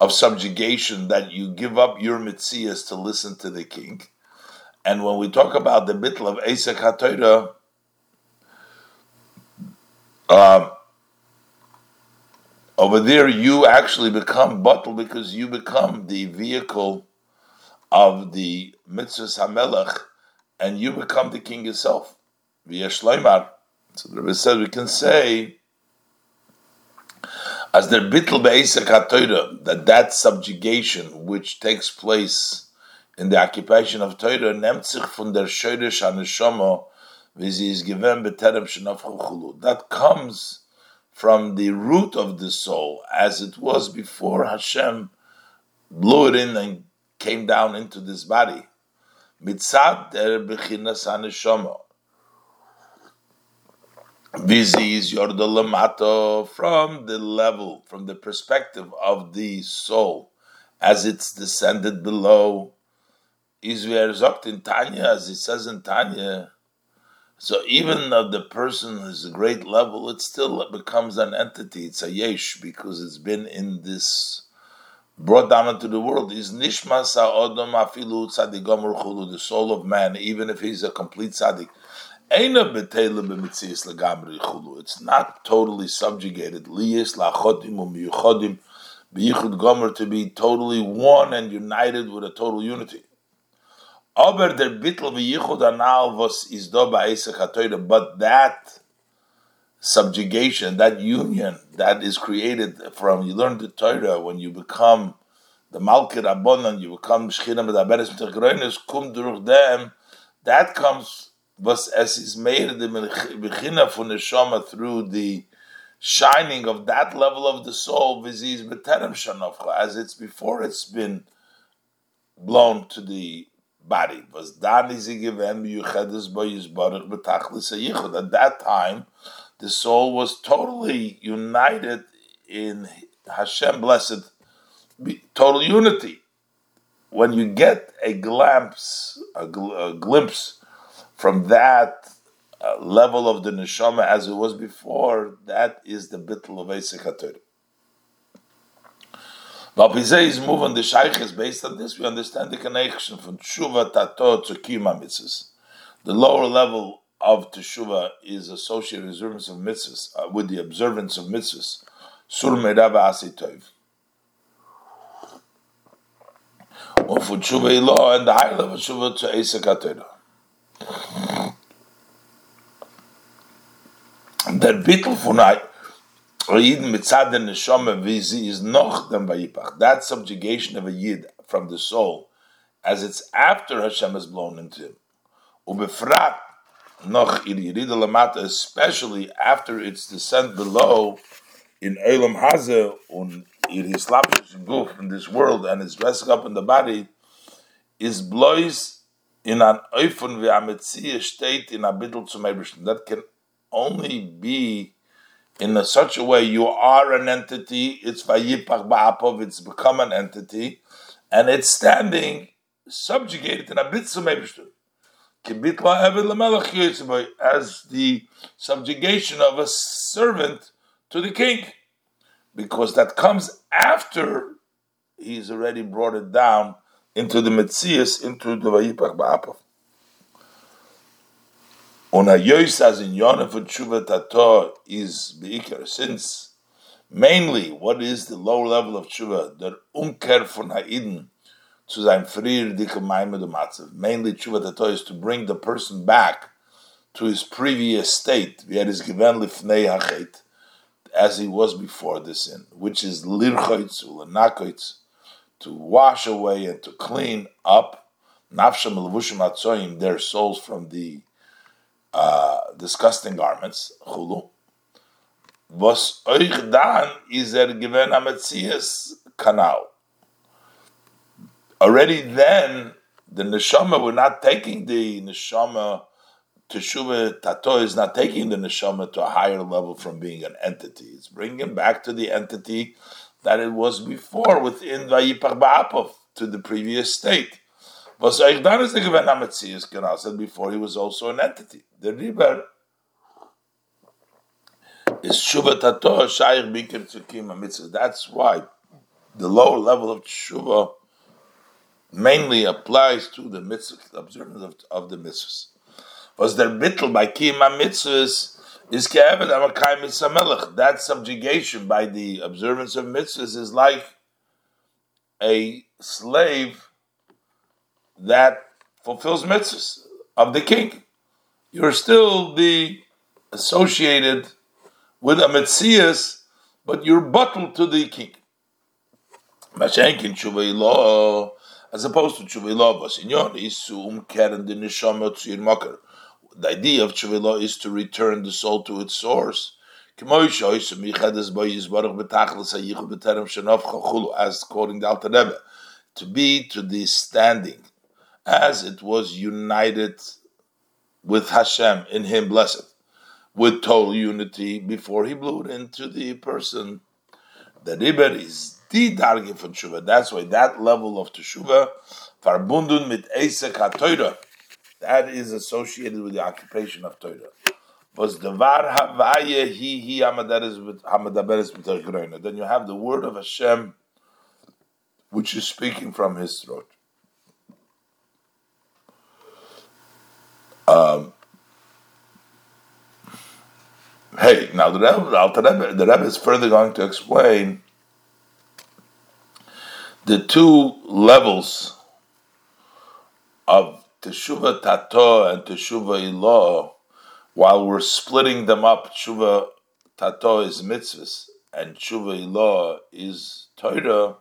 of subjugation that you give up your mitzias to listen to the king. And when we talk about the bittul of Esek HaTorah, uh, over there you actually become bottle because you become the vehicle of the mitzvahs hamelech, and you become the king yourself. Via Shloimar. So the Rebbe says we can say as der bittel be'esek ha that that subjugation which takes place in the occupation of Torah nimmt sich von der Shoresh HaNeshama wie sie ist gewähnt beterem shenaf That comes from the root of the soul as it was before Hashem blew it in and came down into this body. Mitzad der bechinas HaNeshama Vizi Yordolamato from the level, from the perspective of the soul, as it's descended below. Izver Zokt in Tanya, as it says in Tanya. So even though the person is a great level, it still becomes an entity. It's a yesh because it's been in this brought down into the world. Is nishma sa'odom afilu tzaddigom the soul of man, even if he's a complete tzaddik it's not totally subjugated. gomer to be totally one and united with a total unity. Aber der bittel v'yichud anal was is do but that subjugation, that union that is created from you learn the Torah when you become the Malkir Abonan, you become Shechina Medaberes Mitachgroines, kum durch them, that comes was as is made the bechina from the through the shining of that level of the soul, viziz beterem shanofcha, as it's before it's been blown to the body. Was dan is given yuchedes boyizbarich betachlis yichud. At that time, the soul was totally united in Hashem blessed total unity. When you get a glimpse, a, gl- a glimpse from that uh, level of the neshama as it was before, that is the bittul of Esek HaTorah. Vapizeh is move on the Shaykhs based on this. We understand the connection from Tshuva Tato to Kima mitzvahs. The lower level of Teshuva is associated with observance of mitzvahs, uh, with the observance of mitzvahs. Sur Merava Asitov. And the higher level Tshuva to Esek. Der Bittel von Yid mitzad the neshama vizi is noch dem vayipach. That subjugation of a Yid from the soul, as it's after Hashem has blown into him. Ubefrat noch ir yirida lamata, especially after its descent below in Elam Haze und ir hislapshish guf in this world and is dressing up in the body, is blois in an Eifon wie a Metzia steht in a Bittel zum Ebersten. That can only be in a, such a way you are an entity, it's Vayipach Ba'apov, it's become an entity, and it's standing subjugated in a Bitzel Ebersten. As the subjugation of a servant to the king, because that comes after he's already brought it down into the Metzias, into the Vayipach Ba'apav. Und Hayois as in Yonah for Tshuva Tato is Beikar, since mainly what is the lower level of Tshuva, der Umkehr von Ha'iden zu sein frier dike Maimed Matzev. Mainly Tshuva Tato is to bring the person back to his previous state, wie er is given lifnei hachet, as he was before the sin, which is lirchoitz ulenakoitz, to wash away and to clean up nafsham levushim atzoyim, their souls from the uh, disgusting garments, chulu. Was euch dann is er given a metzias kanal. Already then, the neshama, we're not taking the neshama Teshuva Tato is not taking the neshama to a higher level from being an entity. It's bringing back to the entity that it was before within Vayipach Ba'apov, to the previous state. Said before he was also an entity. The river is Shuva Tato, Shaykh Bikir Tzukim Mitzvah. That's why the lower level of Shuva mainly applies to the mitzvah, observance of, of the mitzvahs. Was there bittel by Kiyama mitzvahs is mitzvah That subjugation by the observance of mitzvahs is like a slave that fulfills mitzvahs of the king. You're still the associated with a mitzias, but you're bottled to the king. As opposed to tshuva law, vasinyon isum keren the neshama makar. The idea of tshuva is to return the soul to its source. As quoting the Alter Rebbe, to be to the standing as it was united with Hashem in Him, blessed, with total unity before He blew it into the person. The Riber is the Darge for Tshuva. That's why that level of Teshuva, verbundun mit Esek that is associated with the occupation of Torah. Was devar havaye hi hi hamadaberes b'tergroina. Then you have the word of Hashem, which is speaking from His throat. Um, hey, now the, Rebbe, the Rebbe is further going to explain the two levels of Teshuva Tato and Teshuva Ilo, while we're splitting them up, Teshuva Tato is mitzvahs and Teshuva Ilo is Torah,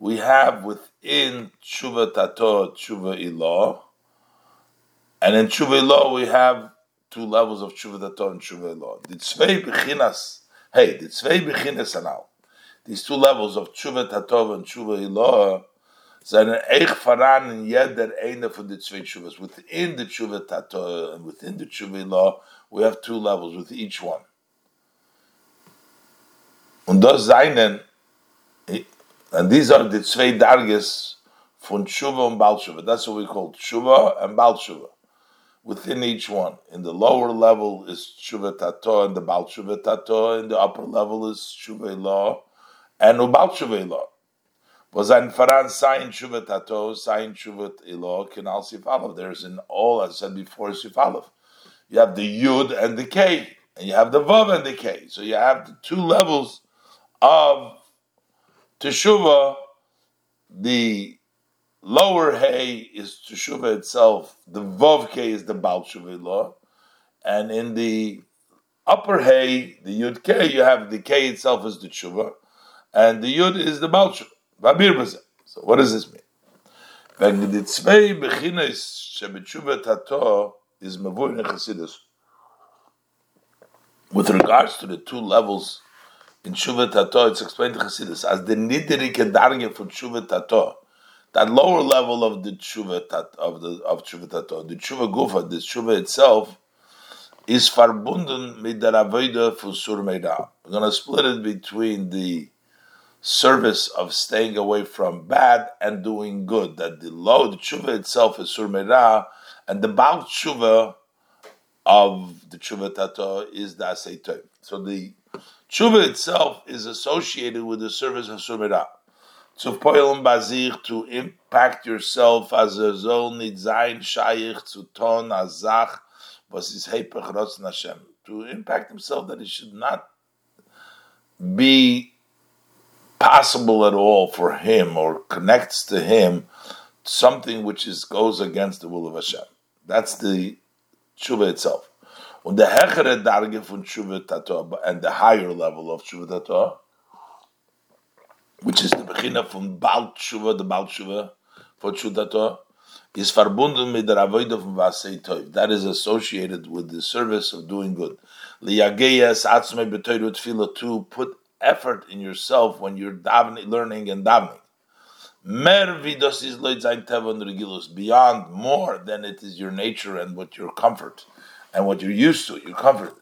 we have within Teshuva Tato, Teshuva Ilo, and in Tshuva Ilo we have two levels of Tshuva Tato and Tshuva Ilo. The Tzvei Bechinas, hey, the Tzvei Bechinas Anal. These two levels of Tshuva Tato and Tshuva Law, zwei. Within the Tshuva Tato and within the Tshuva Law, we have two levels with each one. And these are the zwei Darges von Tshuva und Baal That's what we call Tshuva and Baal within each one. In the lower level is Shuva Tato and the Baal Shuva Tato, in the upper level is Shuva Law and Ubal Shuva Law. Was Faran Sayin Shuva Tato, Sayin Shuva Ilo, Kinal Sifalev. There's in all, as I said before, Sifalev. You have the Yud and the K, and you have the Vav and the K. So you have the two levels of Teshuvah, the lower hay is teshuva itself. The vav k is the bal teshuva law, and in the upper hay, the yud k, you have the k itself is the teshuva, and the yud is the bal teshuva. So what does this mean? With regards to the two levels in Shuva Tato, it's explained to Chassidus as the nidirike darge from Shuva Tato that lower level of the tshuva tat, of the of tshuva tato, the tshuva gufa, the tshuva itself, is verbunden mit der avoida fusur meida. We're going to split it between the service of staying away from bad and doing good. That the low, the tshuva itself is sur meida, and the baal tshuva of the tshuva tato is the So the tshuva itself is associated with the service of sur meida zu poilen bazir to impact yourself as a soll nit sein shaykh ton a zach was his Heipach Rotzen Hashem, to impact himself that he should not be possible at all for him or connects to him something which is goes against the will of Hashem. That's the tshuva itself. Und der hechere Darge tshuva tato and the higher level of tshuva tato, which is the beginning from Baal tshuva, the Baal tshuva for tshuva tato, is verbunden mit der Avodah von Vasei Tov. That is associated with the service of doing good. Liyageyas atzmei b'toiru tefillah to put effort in yourself when you're davening, learning and davening. Mer vidos is regilus beyond more than it is your nature and what your comfort and what you're used to, your comfort.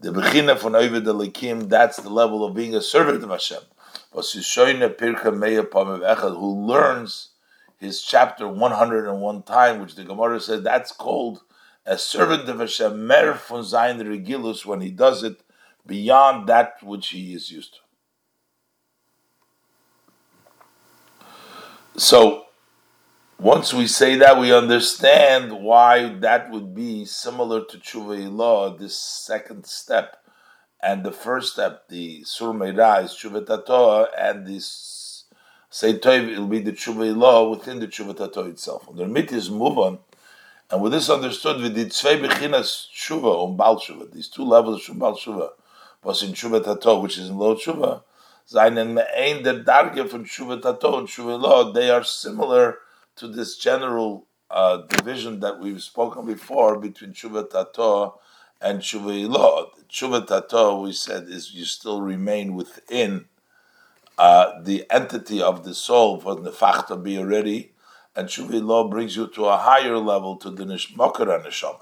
The bechina von Ovid Elikim, that's the level of being a servant of Hashem. Who learns his chapter 101 time, which the Gemara says that's called a servant of Hashem, mer von sein regilus, when he does it beyond that which he is used to. So, once we say that, we understand why that would be similar to Tshuva law, this second step. And the first step, the Sur Meira, is Tshuva Tato, and this Say Toiv, it'll be the Tshuva law within the Tshuva Tato itself. And the Mit is move on. And with this understood, we did Tzvei Bechinas Tshuva on Baal Tshuva, these two levels of Baal Tshuva, was in Tato, which is in Lo Tshuva seinen Me'ein der Darge von Shuvatato and Shuvelo, they are similar to this general uh, division that we've spoken before between Shuvatato and Shuvelo. Shuvatato, we said, is you still remain within uh, the entity of the soul for the Nefachta be already, and Shuvelo brings you to a higher level to the Nishmokara Neshama.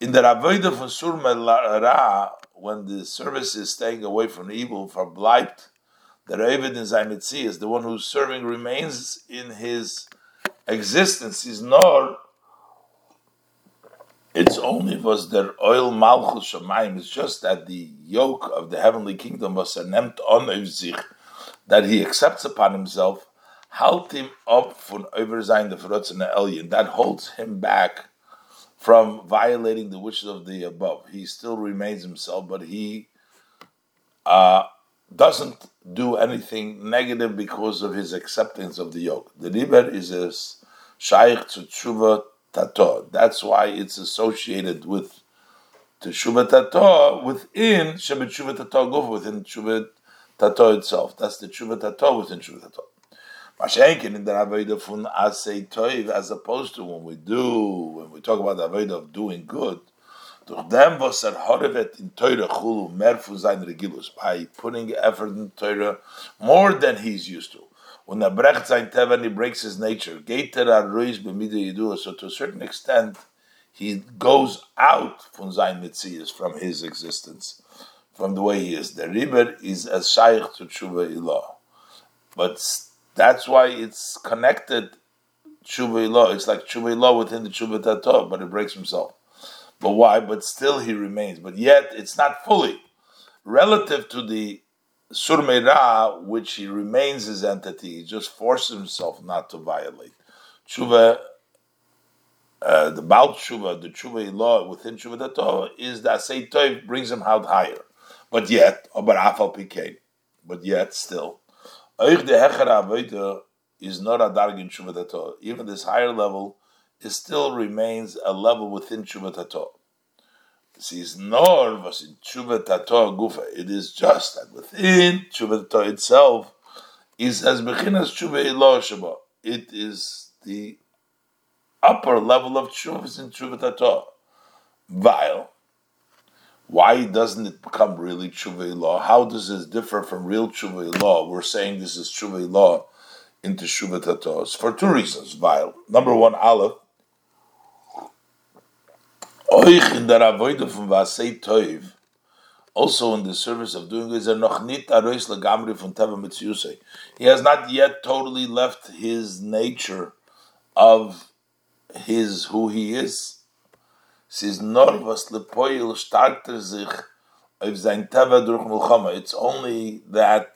In the Avodah von Surma Ra, when the service is staying away from evil, for blight, the Ravid in Zaymitzi is the one who's serving remains in his existence. He's nor. It's only was their oil malchus shamayim. It's just that the yoke of the heavenly kingdom was nemt on sich, that he accepts upon himself, halt him up from over sein alien. That holds him back from violating the wishes of the above. He still remains himself, but he uh, doesn't do anything negative because of his acceptance of the yoke. The river is a shaykh to tshuva tato. That's why it's associated with tshuva tato within shebet tshuva tato within tshuva tato itself. That's the tshuva tato within tshuva tato. Mashenkin in the avodah fun asay toiv, as opposed to when we do when we talk about the avodah of doing good durch dem, was er horvet in Teure Chulu, mehr für sein Regilus, by putting effort in Teure, more than he's used to. When er brecht sein he breaks his nature, geht er arruis b'mide Yidua, so to a certain extent, he goes out from sein Metzias, from his existence, from the way he is. The river is as shaykh to Tshuva Ilah. But that's why it's connected Tshuva Ilah. It's like Tshuva Ilah within the Tshuva Tato, but it breaks himself. But why? But still he remains. But yet it's not fully. Relative to the Surmeira, which he remains his entity, he just forces himself not to violate. Tshuva, uh, the Baal Tshuva, the Tshuva law within Tshuva Dato, is that Toiv brings him out higher. But yet, but yet still, is not a dargin Tshuva Dato. Even this higher level it still remains a level within Tshuva Tato. is nor was in Tshuva Tato Gufa. It is just that within Tshuva Tato itself is as Bechinas Tshuva Elo It is the upper level of Tshuva in Tshuva Tato. While why doesn't it become really tshuva law? How does this differ from real tshuva law? We're saying this is tshuva law into tshuva tatos for two reasons. Vile. Number one, aleph. Also in the service of doing is er noch nit arois legamri Teva Mitziyusei. He has not yet totally left his nature of his who he is. Es ist nur was lepoil starter sich auf sein Teva durch Mulchama. It's only that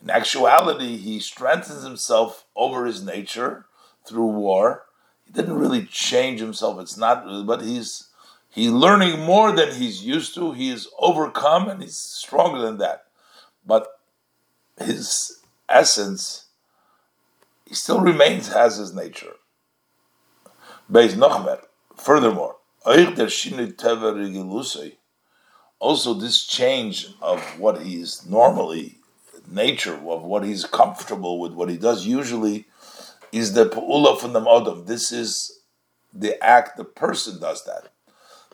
in actuality he strengthens himself over his nature through war. He didn't really change himself. It's not, but he's He's learning more than he's used to. He is overcome and he's stronger than that. But his essence, he still remains as his nature. Beis Nochmer. Furthermore, also this change of what he's normally nature of what he's comfortable with, what he does usually, is the pu'ula from the modem. This is the act the person does that.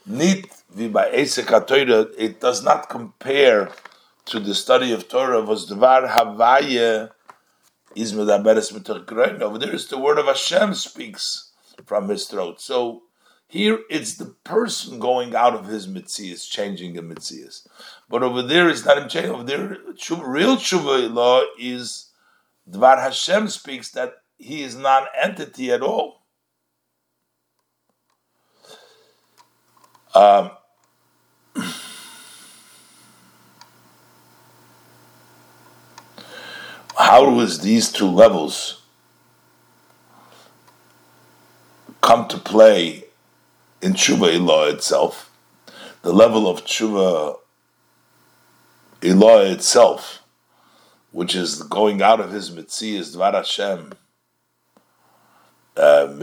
Nit it does not compare to the study of Torah was dvar havaya is medaberes Over there is the word of Hashem speaks from his throat. So here it's the person going out of his mitzias, changing the mitzias. But over there it's not him changing. Over there, real tshuva law is dvar Hashem speaks that he is not entity at all. Um, how does these two levels come to play in tshuva ilah itself? The level of tshuva ilah itself, which is going out of his mitzias dvar Hashem um,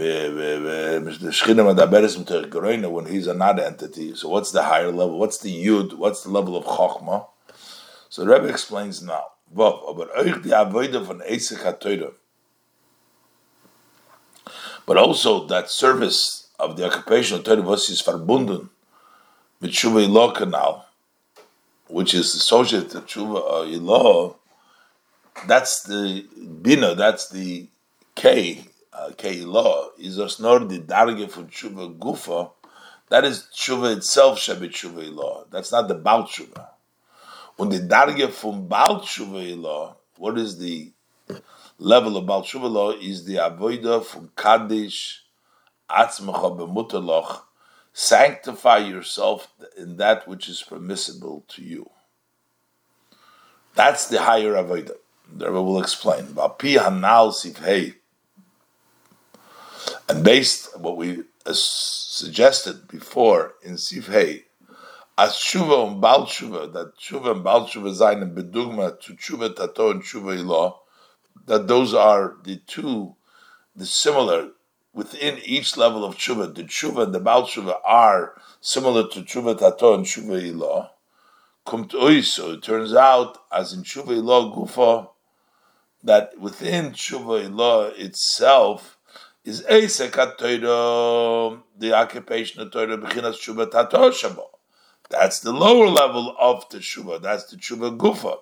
when he's a not entity. So what's the higher level? What's the yud? What's the level of chokhmah? So the Rebbe explains now. But also that service of the occupation of Torah was is verbunden mit Tshuva Ilah canal, which is associated to Tshuva uh, Ilah. That's the bina. That's the K uh, K Keilah is nor the darge for tshuva gufa. That is tshuva itself shabe tshuva ilah. That's not the baal tshuva. When the darge from baal tshuva ilah, what is the level of baal tshuva ilah? Is the avoida from kaddish atzmacha b'mutaloch. Sanctify yourself in that which is permissible to you. That's the higher avoida. The Rebbe will explain. About pi hanal sifhei and based on what we uh, suggested before in Sifhei, as tshuva and bal tshuva, that tshuva and bal tshuva zayin and bedugma to tshuva tato and tshuva ilah, that those are the two, the similar within each level of tshuva. The tshuva and the bal tshuva are similar to tshuva tato and tshuva ilah. Kumt so it turns out, as in tshuva ilah gufa, that within tshuva ilah itself is Eisek Torah, the occupation of Torah, Bechinas Shubha Tato Shabo. That's the lower level of the Shubha, that's the Shubha Gufa.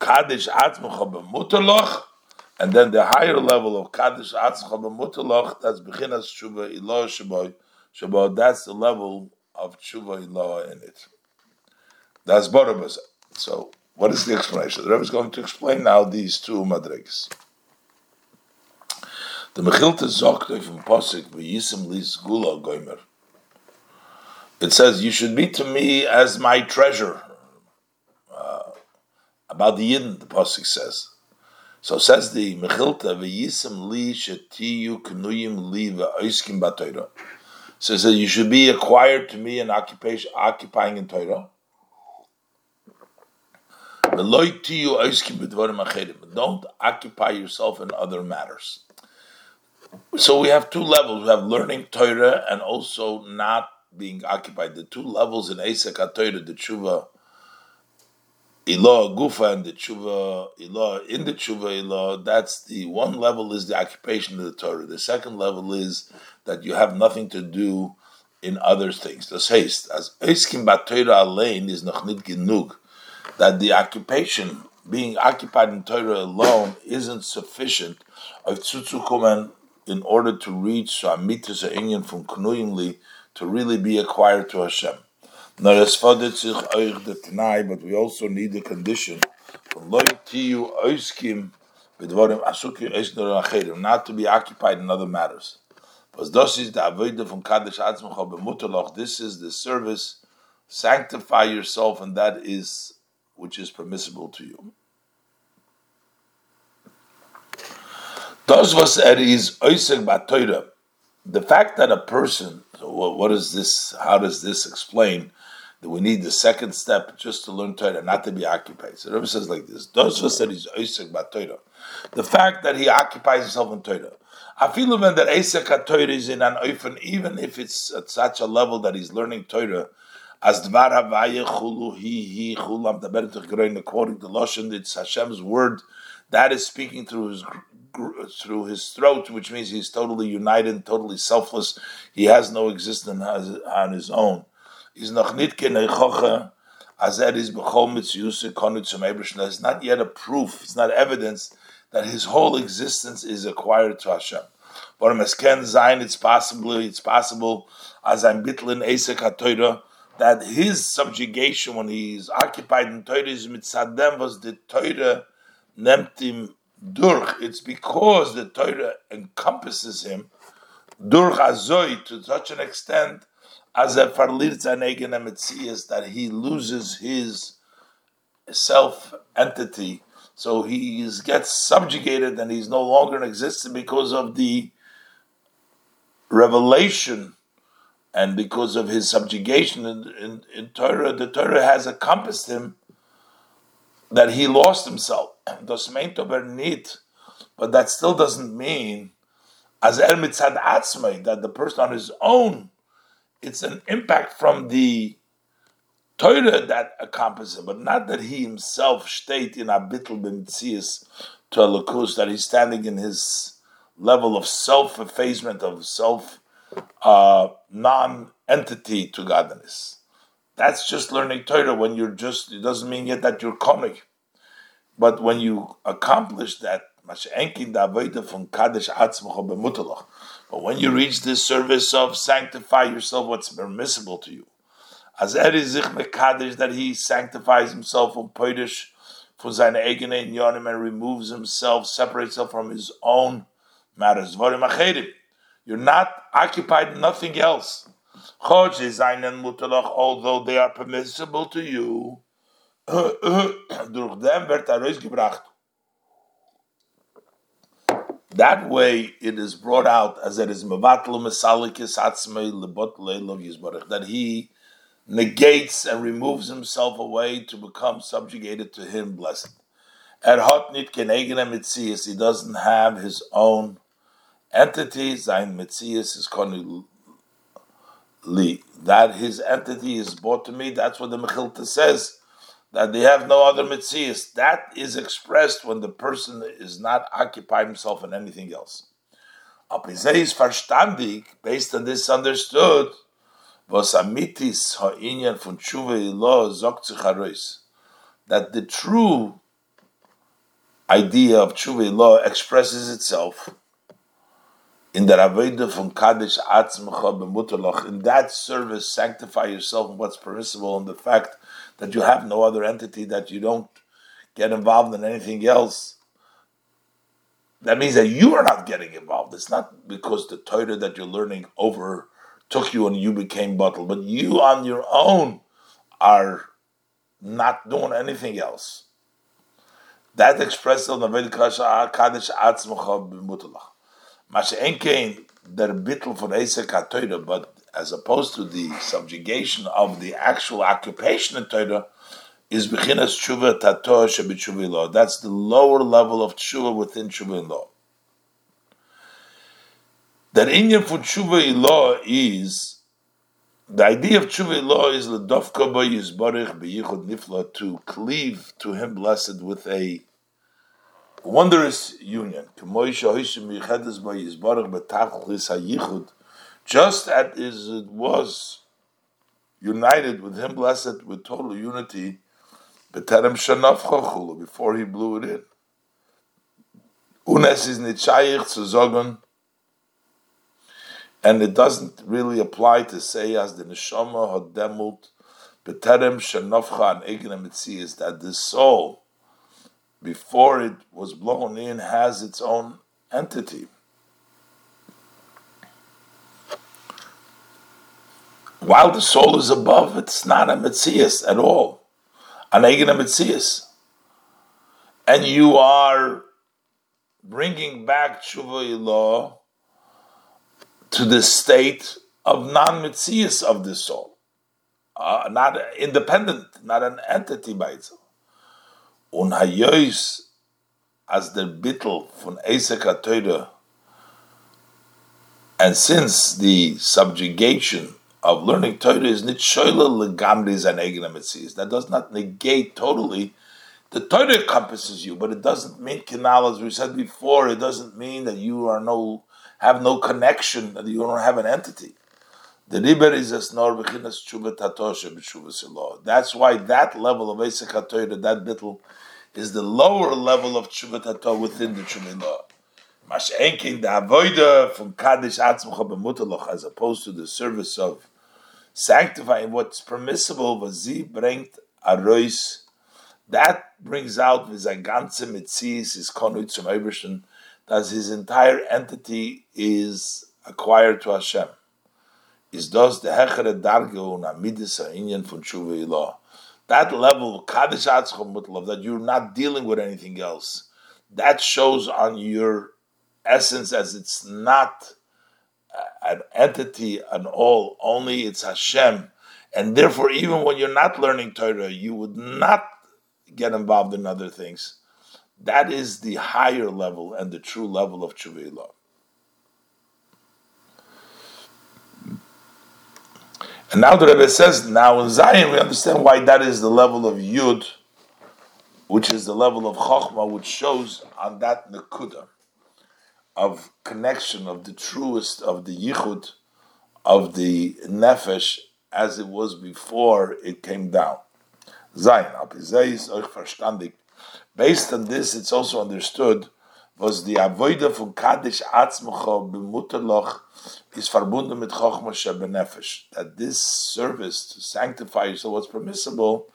Kaddish Atzmacha B'Mutaloch, and then the higher level of Kaddish Atzmacha B'Mutaloch, that's Bechinas Shubha Ilah Shabo, Shabo, that's the level of Shubha Ilah in it. That's Borobas. So, what is the explanation? The Rebbe is going to explain now these two madrigas. The Mechilte sagt from Posik, V'yisim lis gula goimer. It says, you should be to me as my treasure. Uh, about the Yidden, the Posik says. So says the Mechilte, V'yisim li shetiyu knuyim li v'oiskim b'toira. Says that you should be acquired to me in occupation, occupying in Torah. Don't occupy yourself in other matters so we have two levels. We have learning Torah and also not being occupied. The two levels in Esek Torah, the tshuva ilah gufa and the tshuva ilah in the tshuva ilah. That's the one level is the occupation of the Torah. The second level is that you have nothing to do in other things. Das heißt, as Eskim Torah Alein is noch nicht genug, that the occupation, being occupied in Torah alone, isn't sufficient. Of Tzutzukumen in order to reach Amitis Inyan from Knuyimli to really be acquired to Hashem. But we also need the condition not to be occupied in other matters. This is the service. Sanctify yourself, and that is which is permissible to you. Was the fact that a person, what, what is this? How does this explain that we need the second step just to learn Torah, not to be occupied? So Rebbe says like this. The fact that he occupies himself in Torah. I feel when that Eisek Torah is in an oifen, even if it's at such a level that he's learning Torah, as Dvar Havaya Chulu Hi Hi Chulam Daber according to Loshen, it's Hashem's word that is speaking through his through his throat, which means he's totally united, totally selfless. He has no existence on his own. He's noch nit as er is bechol mitziyuse konut zum It's not yet a proof, it's not evidence that his whole existence is acquired to Hashem. But as Ken Zayin, it's possible, it's possible, as I'm bitlin Esek HaTorah, that his subjugation when he's occupied in Torah is mitzadem was the Torah nemtim durch. It's because the Torah encompasses him durch azoi to such an extent is that he loses his self entity. So he gets subjugated and he's no longer in existence because of the revelation and because of his subjugation in, in, in Torah. The Torah has encompassed him that he lost himself. But that still doesn't mean as er mitzad atzmai that the person on his own. It's an impact from the Torah that accomplishes it, but not that he himself state in abitl b'mitzias to a lakus that he's standing in his level of self effacement of self uh, non entity to godliness. That's just learning Torah when you're just, it doesn't mean yet that you're comic. But when you accomplish that, but when you reach this service of sanctify yourself, what's permissible to you, as er is that he sanctifies himself from poidish for seine eigene yonim and removes himself, separates himself from his own matters. You're not occupied in nothing else. Although they are permissible to you, dem That way it is brought out as it is that he negates and removes himself away to become subjugated to him, blessed. Er hat nit mitzias, he doesn't have his own entity, sein mitzias is li, that his entity is brought to me. That's what the Mechilta says, that they have no other mitzias. That is expressed when the person is not occupied himself in anything else. is verstandig, based on this understood, was amitis ha'inyan von tshuva lo zogt sich that the true idea of tshuva law expresses itself in the Raveda from Kaddish Atzmecha b'mutalach, in that service, sanctify yourself in what's permissible, and the fact that you have no other entity, that you don't get involved in anything else. That means that you are not getting involved. It's not because the Torah that you're learning overtook you and you became bottled, but you on your own are not doing anything else. That expresses on the Kaddish Atzmecha b'mutalach. Von Esek but as opposed to the subjugation of the actual occupation of Torah, is Bechinas Tshuva Tator Shebitshuva Law. That's the lower level of Tshuva within Tshuva Law. That Inyan for Tshuva Law is the idea of Tshuva Law is Ledovka Bo Yizborich Beyichud Nifla to cleave to Him blessed with a wondrous union. Just as it was united with him, blessed with total unity, before he blew it in. And it doesn't really apply to say as the neshama had demult beterem shenofcha an egnem is that the soul before it was blown in has its own entity. While the soul is above, it's not a Metzias at all. An Eigen Metzias. And you are bringing back Tshuva law to the state of non-mitzias of the soul, uh, not independent, not an entity by itself. Und hayois as der Bittel von Esek Teure, and since the subjugation of learning Torah is nit shoyle legamri and egna that does not negate totally the Torah encompasses you, but it doesn't mean kinal, as we said before, it doesn't mean that you are no have no connection, that you don't have an entity. The riber is as nor bechinas tshuva tatosha b'tshuva That's why that level of Esek that little, is the lower level of tshuva tato within the tshuva Mash'enkin the avoida from kaddish atzmucha b'mutaloch, as opposed to the service of sanctifying what's permissible, vazi bringt arois that brings out his ganze Mitzis, his Konut zum that his entire entity is acquired to Hashem. Is thus the Hechere Darge und Amidis Inyan von Tshuva Ilah. That level of Kaddish Atzchom that you're not dealing with anything else, that shows on your essence as it's not an entity, an all, only it's Hashem. And therefore, even when you're not learning Torah, you would not get involved in other things. That is the higher level and the true level of Chuvila. And now the Rebbe says, now in Zion, we understand why that is the level of Yud, which is the level of Chokhmah, which shows on that Nakuda of connection of the truest of the Yichud of the Nefesh as it was before it came down verstandig. Based on this, it's also understood, was the avoide von Kaddish Atzmacha b'mutterloch is verbunden mit Chochma shebenefesh. That this service to sanctify yourself, what's permissible,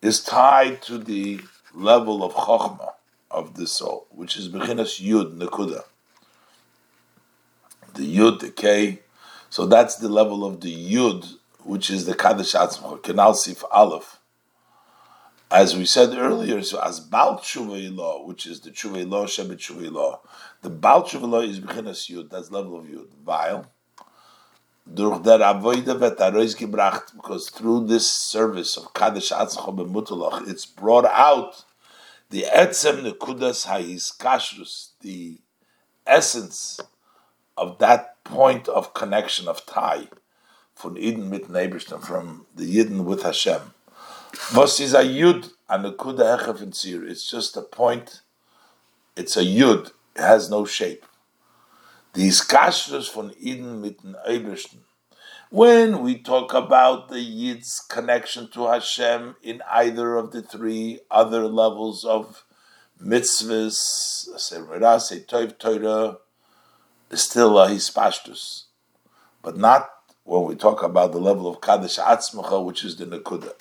is tied to the level of Chochma of the soul, which is Bechinas Yud Nekuda. The Yud, the K. So that's the level of the Yud, which is the Kaddish Atzmacha, Kenal Sif Aleph as we said earlier, so as Baal Tshuva which is the Tshuva law, Shebet Tshuva the Baal Tshuva is Bechinas Yud, that's level of Yud. Weil, durch der Avoide vet Arois because through this service of Kadesh Atzcho b'mutulach, it's brought out the Etzem Nekudas Ha'is Kashrus, the essence of that point of connection of tie, from Eden mit Neberstein, from the Yidden with Hashem. Is a yud and a kuda hechef in tzir? It's just a point. It's a yud. It has no shape. These iskashrus von Eden mit den. When we talk about the Yid's connection to Hashem in either of the three other levels of mitzvahs, Sermera, say Toiv Torah, still a hispashtus. But not when we talk about the level of Kaddish Atzmacha, which is the Nakuda.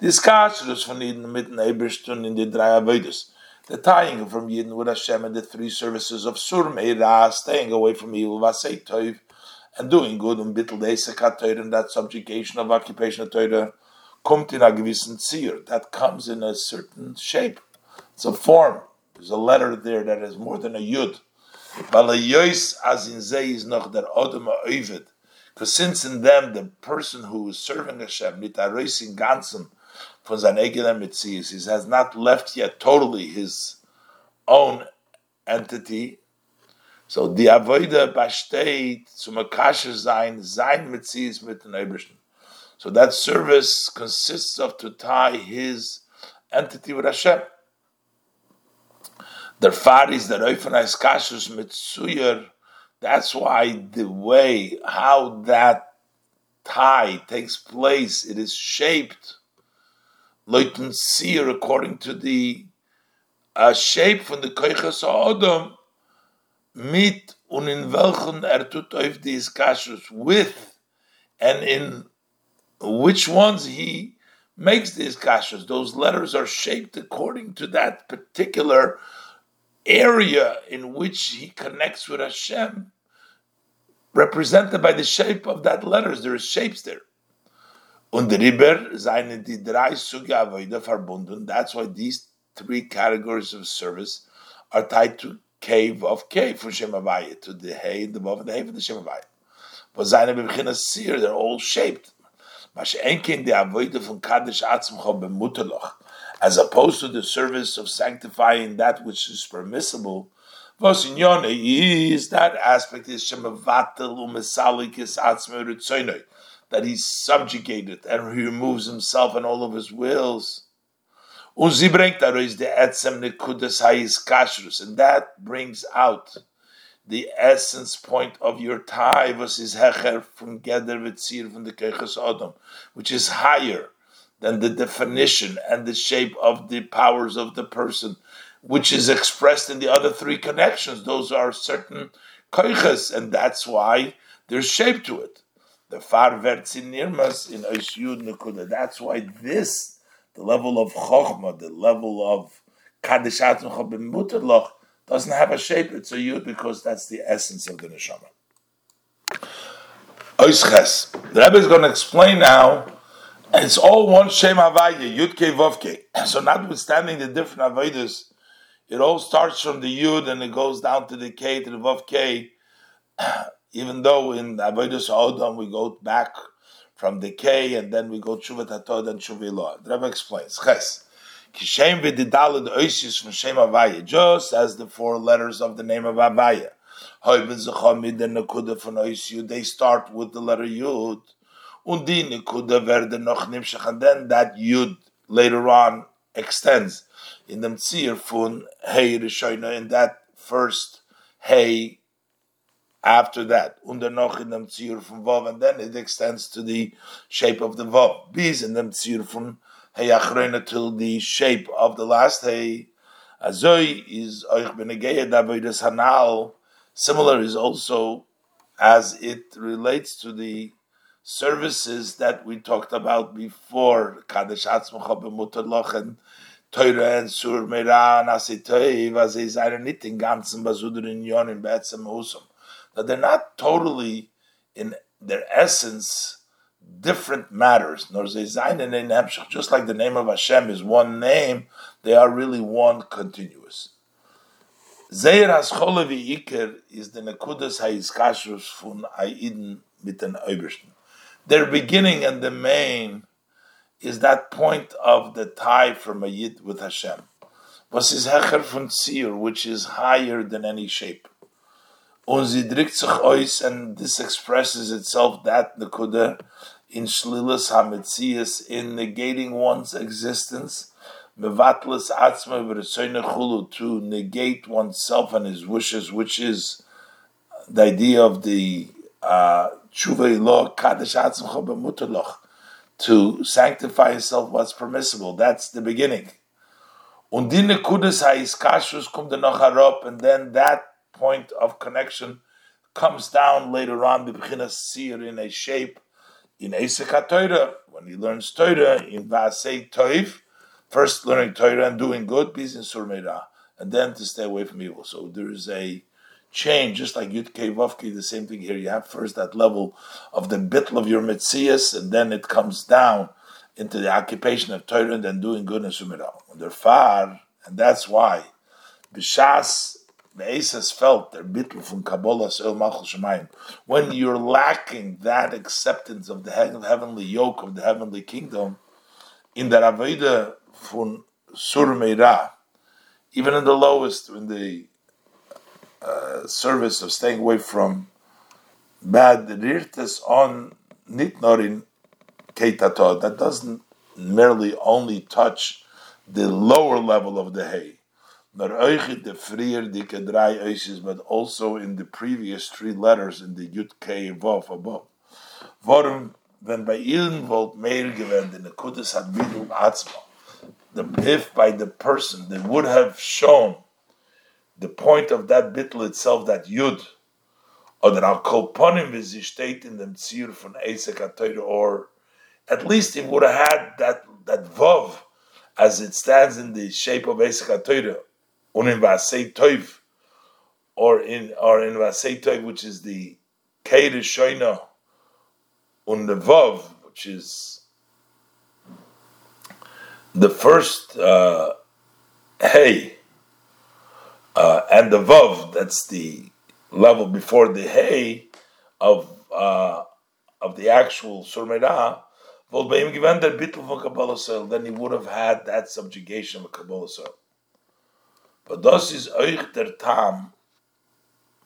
This kashrus von Eden mitten Eberstun in the drei Avodas. The tying from Yidden with Hashem and the three services of Sur Meira, staying away from evil, Vasei Toiv, and doing good and bittel Desekat and that subjugation of occupation of Torah, kommt in a gewissen Zier. That comes in a certain shape. It's a form. There's a letter there that is more than a Yud. Balayois as in Zeh is noch der Odom Oivid. Because since in them the person who is serving Hashem, mit a racing ganzen, von seinen eigenen. He has not left yet totally his own entity. So the Avoida besteht zum Akasha sein, Metzies mit den. So that service consists of to tie his entity with Hashem. Der Faris, der Eufenais Kashus mit that's why the way how that tie takes place, it is shaped Leuten seer according to the uh, shape von the Koiches Adam mit und in welchen er tut auf die Iskashus with and in which ones he makes these kashas. Those letters are shaped according to that particular area in which he connects with Hashem, represented by the shape of that letters. There is shapes there. Und Riber seien die drei Suge Avoida verbunden. That's why these three categories of service are tied to cave of cave for Shem to the hay, the above, and the hay for the Shem was seine beginnen seer, they're all shaped. As opposed to the service of sanctifying that which is permissible, is that aspect is that he's subjugated and he removes himself and all of his wills. And that brings out the essence point of your tie versus hecher from geder v'tzir from the keches adam, which is higher than the definition and the shape of the powers of the person, which is expressed in the other three connections. Those are certain koiches, and that's why there's shape to it. The far in nirmas in Yud nekuda. That's why this, the level of chokhmah, the level of kadishat mutalach, doesn't have a shape. It's a yud because that's the essence of the neshama. Oisches. The Rebbe is going to explain now. It's all one Shem Havaya, Yud Ke Vav Ke. So notwithstanding the different Avadas, it all starts from the Yud and it goes down to the K, to the Vav K. Even though in Avadas Odom we go back from decay and then we go Tshuvat Hatod and Tshuva Tshuvilah. The Rebbe explains. Ches. Kishem v'didalid oisis from Shem Avaya, just as the four letters of the name of Avaya. Hoy Bin Zuchomidan Kudafun Oisud, they start with the letter Yud. Und die Nekuda werde noch nimshach, and then that Yud later on extends in the Mtzir fun Hey Rishoina, in that first Hey after that, under noch in the from Vav, and then it extends to the shape of the Vav. Bis in the Mtzir from Hey Achrona till the shape of the last Hey. Azoi is Oich Benegeya Davidas Hanal. Similar is also as it relates to the services that we talked about before, Kadesh Atzmacha b'mutalach Teure and Sur Meira and Asitei, was is eine nicht in ganzen Basuder in Yonim Betzem Husam. That they're not totally in their essence different matters. Nor just like the name of Hashem is one name, they are really one continuous. Zeir Haschole Iker is the Nekudas HaYiskashrus fun Aiden mit den. Their beginning and the main is that point of the tie from a Yid with Hashem. Was is Hecher von Tzir, which is higher than any shape. Und sie and this expresses itself, that Nekuda, in Shlilas HaMetzias, in negating one's existence, Mevatlis Atzma V'Resoyne Chulu, to negate oneself and his wishes, which is the idea of the uh, tshuva kadesh atzmcha to sanctify yourself what's permissible. That's the beginning. Und die nekudas ha'iskashus kommt noch herab, and then that point of connection comes down later on, b'bchinas seer in a shape, in Esek Torah, when he learns Torah, in Vasei Toiv, first learning Torah and doing good, peace in Surmeira, and then to stay away from evil. So there is a change, just like Yud Vavki, the same thing here. You have first that level of the bitl of your mitzias, and then it comes down into the occupation of Torah and then doing good in. When they're far, and that's why Bishas the Asas felt their bitl from Kabbalah Seil Machal Shemayim. When you're lacking that acceptance of the heavenly yoke of the heavenly kingdom, in the Ravida from Sur Meirah, even in the lowest, in the uh, service of staying away from bad rirtes on nitnorin keitato. That doesn't merely only touch the lower level of the hay. But also in the previous three letters in the Yud K Vav above. Warum, wenn bei ihnen wollt mehr gewend in the Kudus hat Bidum Atzma, the, if by the person they would have shown the point of that bittel itself, that yud, or that al kolponim is state in the tzir from Esek or at least it would have had that that vav as it stands in the shape of Esek HaTorah, unim v'asei toiv, or in or in v'asei toiv, which is the keir shoina, un the vav, which is the first uh, hey uh, and the vav, that's the level before the hay of uh, of the actual Surmeira, then he would have had that subjugation of Kabbalah soil. But das is euch der Tam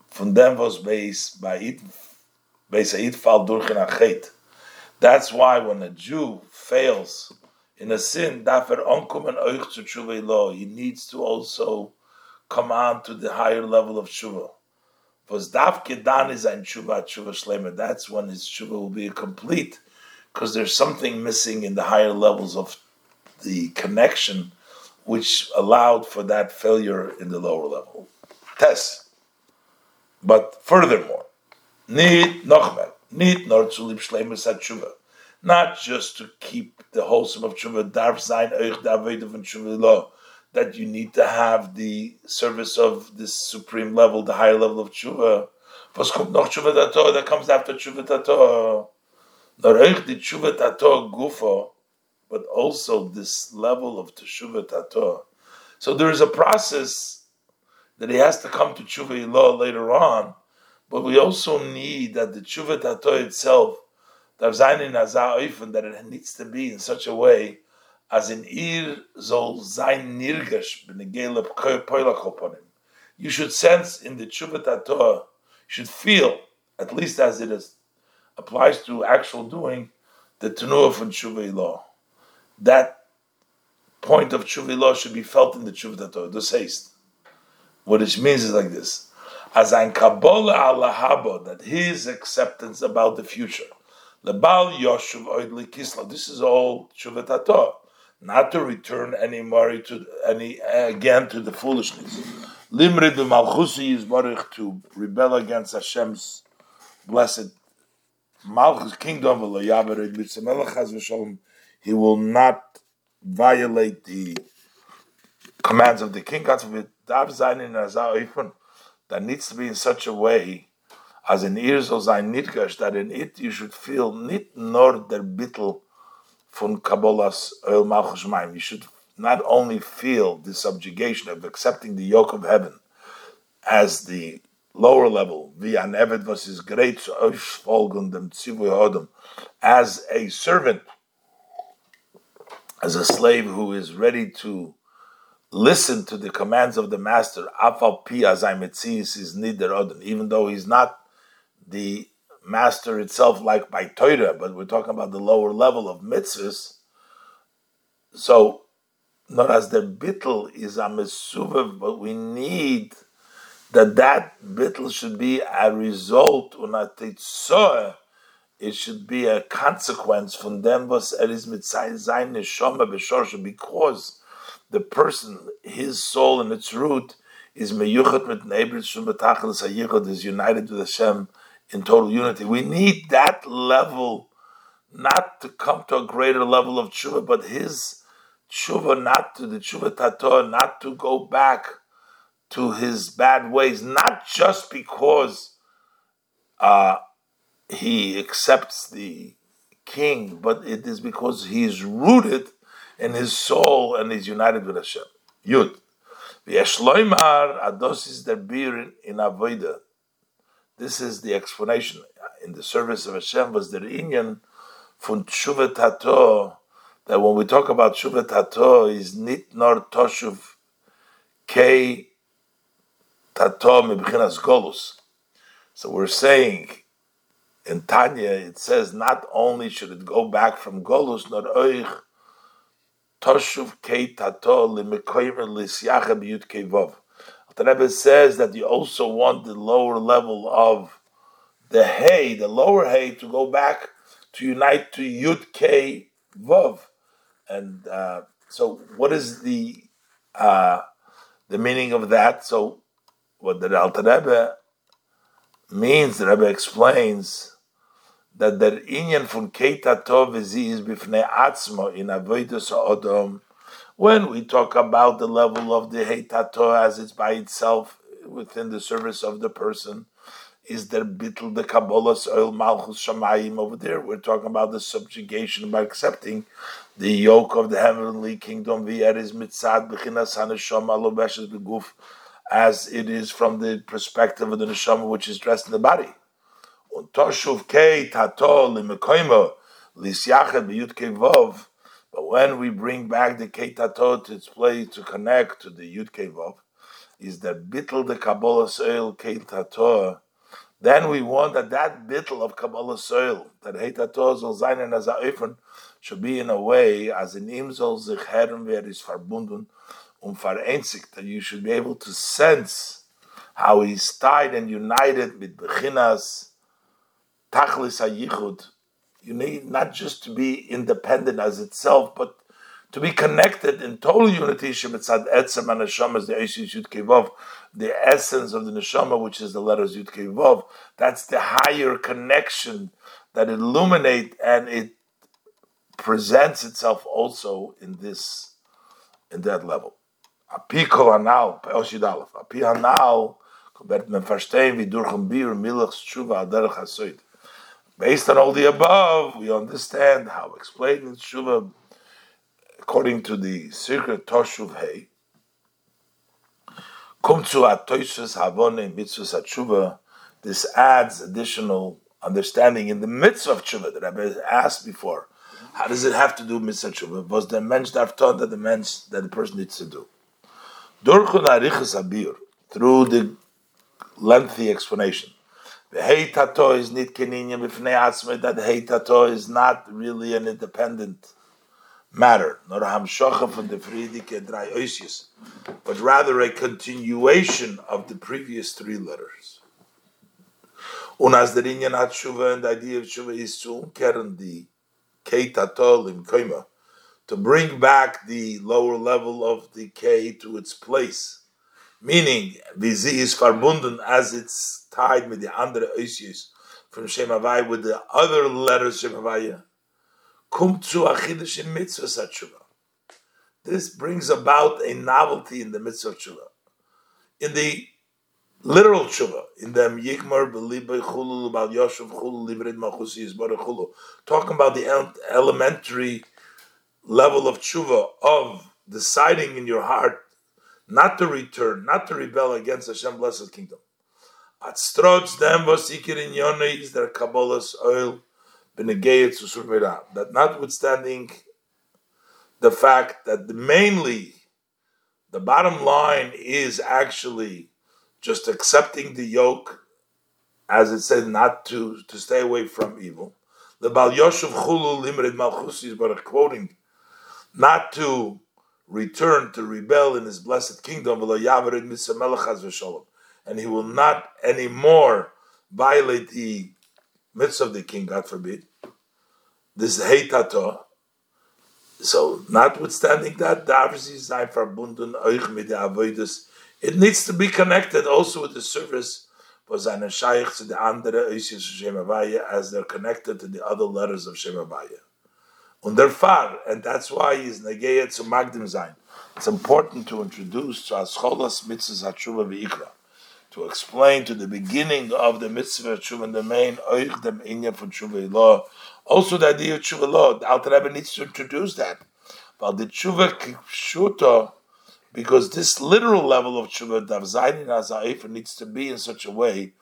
von dem was bei beis ait fall durch in achet. That's why when a Jew fails in a sin, dafer onkommen euch zu tshuva law, he needs to also come on to the higher level of tshuva. Was davke dan is ein tshuva tshuva shlema. That's when his tshuva will be complete, because there's something missing in the higher levels of the connection, which allowed for that failure in the lower level. Test. But furthermore, need nochmer, need nor zu lieb shlemes tshuva not just to keep the wholesome of tshuva, darf sein euch von tshuva law, that you need to have the service of this supreme level, the higher level of tshuva. Was kommt noch tshuva tato? That comes after tshuva tato. Nor euch di tshuva tato gufo, but also this level of tshuva tato. So there is a process that he has to come to tshuva law later on, but we also need that the tshuva tato itself that it needs to be in such a way as in ihr soll sein nirgash b'negele poilach You should sense in the Tshuvat Torah, you should feel, at least as it is, applies to actual doing, the Tenuah from Tshuva law. That point of Tshuva should be felt in the Tshuvat Torah, the haste. What it means is like this. As ein Kabbalah Allah that his acceptance about the future, Lebal Yoshuv Oidli Kisla. This is all Shuvatato, not to return any more to any again to the foolishness. Limrid Malchusi is Baruch to rebel against Hashem's blessed Malchus kingdom. He will not violate the commands of the king. God forbid. That needs to be in such a way as in ihr soll sein nitgash, that in it you should feel nit nor der bittel von Kabbalah's oil malchus You should not only feel the subjugation of accepting the yoke of heaven as the lower level, via neved was his great as a servant, as a slave who is ready to listen to the commands of the master, even though he's not the master itself like by Torah, but we're talking about the lower level of mitzvahs. So, not as the bittel is a mesuvav, but we need that that bittel should be a result, it should be a consequence from them was er is sein neshama b'shorsha, because the person, his soul and its root, is meyuchat mit neighbors shum is united with Hashem in total unity. We need that level, not to come to a greater level of tshuva, but his tshuva, not to the tshuva tato, not to go back to his bad ways, not just because uh, he accepts the king, but it is because he is rooted in his soul and is united with Hashem. Yud. This is the explanation. In the service of Hashem was the inyan from Tshuva Tato, that when we talk about Tshuva Tato, is nit nor toshuv kei tato mibchinas golus. So we're saying in Tanya, it says not only should it go back from golus, nor oich toshuv kei tato limikoymer lisyacha biyut kei vov. The Rebbe says that you also want the lower level of the hay, the lower hay, to go back to unite to Yud K Vav. And uh, so, what is the uh, the meaning of that? So, what the Alter Rebbe means, the Rebbe explains that the inyan from Keita Tov is bifnei atzmo in avodas odom when we talk about the level of the Heitato as it's by itself within the service of the person, is there bitl the Kabbalah's oil Malchus Shamayim over there? We're talking about the subjugation by accepting the yoke of the heavenly kingdom is mitzad b'chinas haneshama lo beguf, as it is from the perspective of the neshama which is dressed in the body. Tato. But when we bring back the Kei Tato to its place to connect to the Yud Kei Vov, is the Bittel the Kabbalah Soil Kei Tato. Then we want that that bittel of Kabbalah soil, that Heitato soll sein in as should be in a way as in ihm soll sich is verbunden und um vereinzigt, that you should be able to sense how he's tied and united with Bechinas, Tachlis HaYichud. You need not just to be independent as itself, but to be connected in total unity, Shemitzad Etzem and Hashem as the Eish Yud Kevov, the essence of the neshama, which is the letters Yud Vav. That's the higher connection that illuminate and it presents itself also in this, in that level. Api kol anal, peoshid aleph. Api anal, wird man verstehen, wie durch ein Bier aderech hasoid. Based on all the above, we understand how explaining Tshuva according to the secret Toshuv Hey, Kumtsu atoisus havone. This adds additional understanding in the midst of tshuva that I've asked before. How does it have to do with mitzvah tshuva? Was the mensch taught that the mensch that the person needs to do? Through the lengthy explanation. The hey tato is nit keninya b'fnei atzmei that hey tato is not really an independent matter, not a hamshocha from the Friedike drei oisius, but rather a continuation of the previous three letters. Und as der and the idea of Shuva is to umkehren the im Koima, to bring back the lower level of the K to its place. Meaning, Vizi is verbunden as it's tied with the andere Oisius from Shemavai with the other letters Shemavaya zu mitzvah This brings about a novelty in the mitzvah tshuva. In the literal tshuva, in the yikmar b'libay chulu bal yoshev chulu librid machusi yizbar chulu, talking about the elementary level of tshuva of deciding in your heart not to return, not to rebel against Hashem blessed kingdom. At strots them was ikir in is their kabbalah's oil that notwithstanding the fact that mainly the bottom line is actually just accepting the yoke, as it said, not to, to stay away from evil. The Bal Yoshev Chulu limited Malchusis, but quoting, not to return to rebel in his blessed kingdom, and he will not anymore violate the mitzvah of the king, God forbid. This is heitato. So, notwithstanding that, it needs to be connected also with the service for seine Shaykh to the andere Oisius Shemavaya as they're connected to the other letters of Shemavaya. Far, and that's why he's negayet to Magdim sein. It's important to introduce to Ascholas Mitzvah Hatshuva V'ikra to explain to the beginning of the mitzvah tshuva the main oich dem inya for tshuva law. Also, the idea of tshuva law. The Alter Rebbe needs to introduce that. But the tshuva kishuta, because this literal level of tshuva dav zayin as needs to be in such a way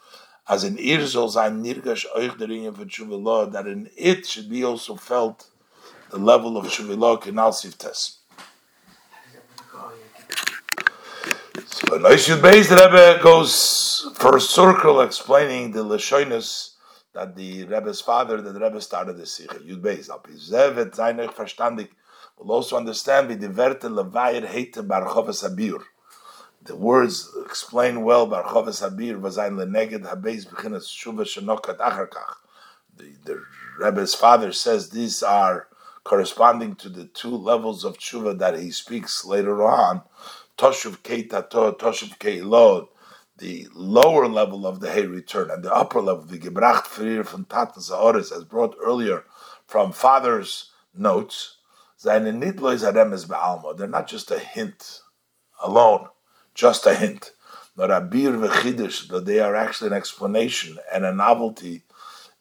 as in irzol zayin nirgash oich der inya for tshuva law that in it should be also felt the level of tshuva law kinal siftes. So Noishud Beis, the Rebbe goes a circle explaining the Lashonis that the Rebbe's father, that the Rebbe started the Sikha. Yud Beis, al Pizevet, Zainech verstandig, will also understand the die Werte Levayir heite Barchoves Abir. The words explain well Barchoves Abir, was ein Leneged Habeis Bechinas Shuva Shenokat Acharkach. The, the Rebbe's father says these are corresponding to the two levels of tshuva that he speaks later on, Toshuv Kei Toshuv Kei the lower level of the Hay return, and the upper level, the Gebracht Frir von Tatas Aores, as brought earlier from father's notes, they're not just a hint alone, just a hint. Not a bir v'chidish, but they are actually an explanation and a novelty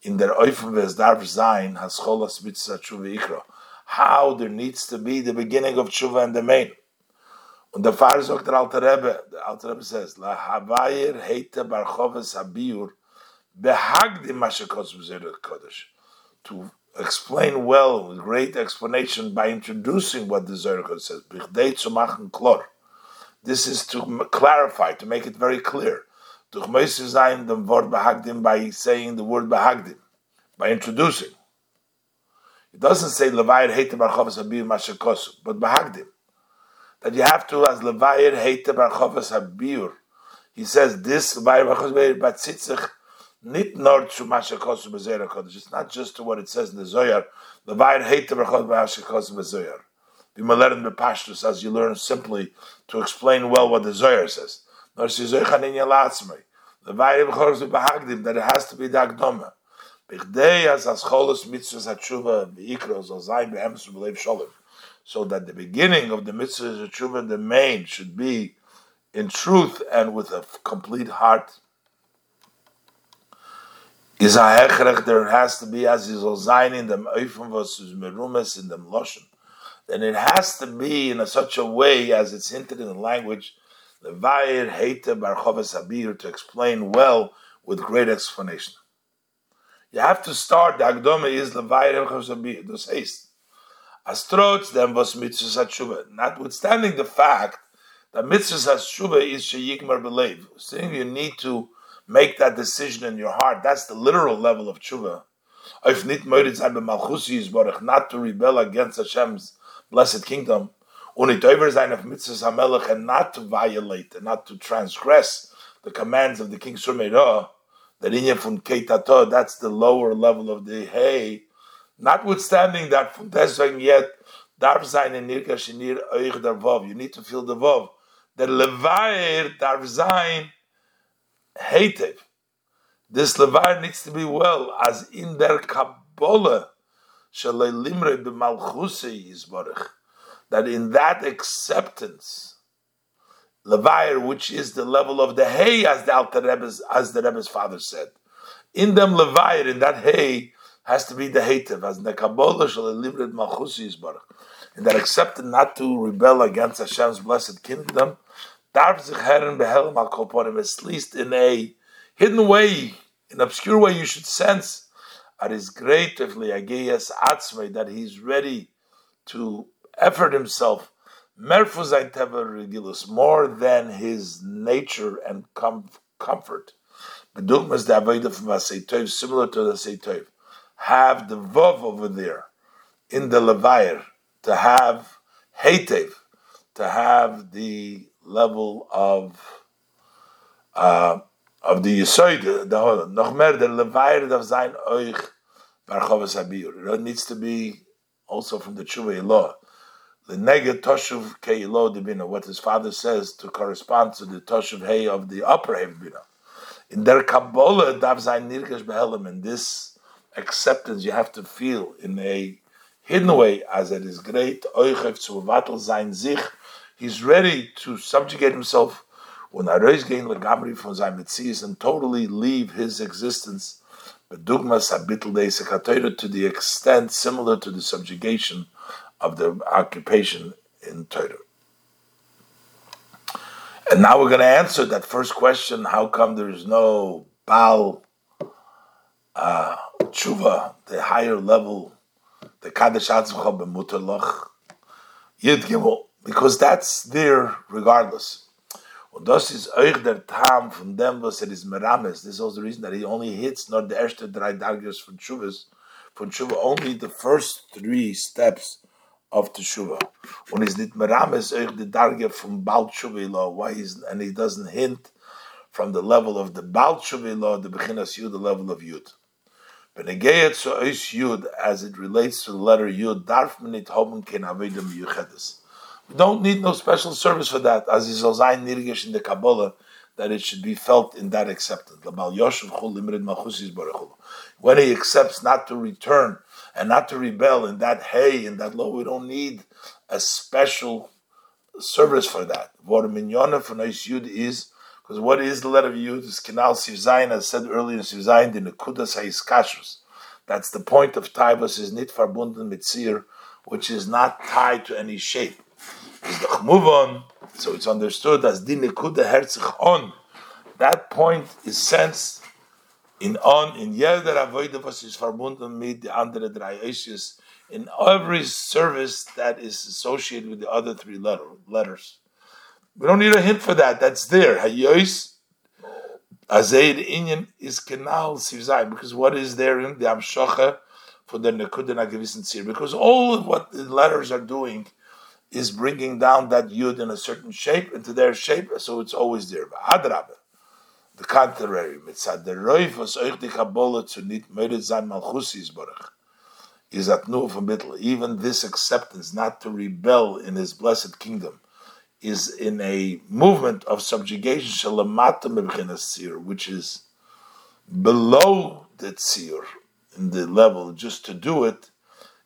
in their oifim v'ezdarv zayin hascholas mitzvah tshuva. How there needs to be the beginning of tshuva and the main. Der Pfarrer sagt der Alte Rebbe, der Alte Rebbe says, La Havayir heite Barchoves Habiyur, behagdim mashakos kodesh to explain well with great explanation by introducing what the Zohar says. "Bichdei tzumachen klor," This is to clarify, to make it very clear. By saying the word behagdim, by introducing. It doesn't say Levayir Heite Barchovas Habir Mashakosu, but Bahagdim. That you have to, as Levayir Heite Barchovas Habir, he says this Levayir Barchovas Batzitzich nit nor to Mashakosu Bezera Kodesh. It's not just to what it says in the Zoyar. Levayir Heite Barchovas Mashakosu Bezoyar. Bimalerim Bepashtus, as you learn simply to explain well what the Zoyar says. Nor Shizoychan in Yalatzmei. Levayir Barchovas Bahagdim, that it has to be the Agdoma. as as cholos mitzvahs hatshuva v'ikros al zayin be'emes v'leiv sholem. So that the beginning of the mitzvahs hatshuva, the main, should be in truth and with a complete heart. Is a hechrech, there has to be as is al zayin in them oifim v'sus merumes in them loshem. Then it has to be in a, such a way as it's hinted in the language, Levair Heite Bar Choves Habir, to explain well with great explanation. You have to start the Agdome is Levayir Chasabi, this haste. Then was. Notwithstanding the fact that mitzvah hatshuva is sheyigmar believe, saying you need to make that decision in your heart. That's the literal level of tshuva. If nit not to rebel against Hashem's blessed kingdom, and not to violate and not to transgress the commands of the king Surmeirah, from Keitato, that's the lower level of the hay. Notwithstanding that from deswegen yet darf sein in nirka shinir euch der Vov. You need to feel the Vov. The levair darf sein heitev. This levair needs to be well as in der Kabbalah shalei limre b'malchusei yizbarich. That in that acceptance Levair, which is the level of the hay, as the Alter Rebbe's, as the Rebbe's father said. In them Levair, in that hay, has to be the Hatev, as shall libret Malchusi Yisbarach. And that accepted not to rebel against Hashem's blessed kingdom, darf sich Herren behelm al at least in a hidden way, in obscure way, you should sense at his great atzmei that he's ready to effort himself Merfuzain Teva Regilus, more than his nature and com- comfort. Bedugmas the Avodah from Aseitov, similar to the Aseitov. Have the Vov over there in the Levair, to have Hetev, to have the level of uh, of the Yisoid, the Nochmer, the Levair of Zain Oich, Barchovas Abir. It needs to be also from the Tshuva law the neged toshuv keilo debina, what his father says to correspond to the toshuv hey of the upper bina. In their Kabbalah, dav zayin nirkesh behelim, in this acceptance you have to feel in a hidden way, as it is great, he's ready to subjugate himself. When Arois gain legamri from mitzias and totally leave his existence, but dugmas habitl to the extent similar to the subjugation of the occupation in Torah. And now we're going to answer that first question: How come there is no Baal uh, tshuva, the higher level, the Kadesh Atzmacha b'mutalach Yid Gimel? Because that's there regardless. Und das ist euch der Tam von dem, was er ist Merames. This is also the reason that he only hits not the erste drei Dargers von Tshuvas, von Tshuva, only the first three steps of Teshuva. When he's nit merames euch the darge from Baal Tshuva why he's, and he doesn't hint from the level of the Baal Tshuva the Bechinas Yud, the level of Yud. Yud, as it relates to the letter Yud, darf minit hoben ken avedem yuchedes. We don't need no special service for that, as is zayin nirgish in the Kabbalah, that it should be felt in that acceptance. When he accepts not to return and not to rebel in that hey, in that law. We don't need a special service for that. What minyona for is because what is the letter of yud is canal sivzayin as said earlier in sivzayin the nekudas haiskashus. That's the point of taibas is nit mitzir, which is not tied to any shape. Is the chmuvon, so it's understood as di nekuda herzich on. That point is sensed in on in jeder avoide was is verbunden mit the andere drei in every service that is associated with the other three letter, letters. We don't need a hint for that. That's there. Hayois Azaid Inyan is Kenal Sivzai, because what is there in the Amshocha for the Nekuda Nagevisin Sir? Because all of what the letters are doing is bringing down that Yud in a certain shape into their shape, so it's always there. Adrabe. The contrary, mitzad the roif was euch die Kabbalah zu sein Malchusis Baruch, is at nur vermittel. Even this acceptance not to rebel in his blessed kingdom is in a movement of subjugation, which is below the tzir, in the level, just to do it,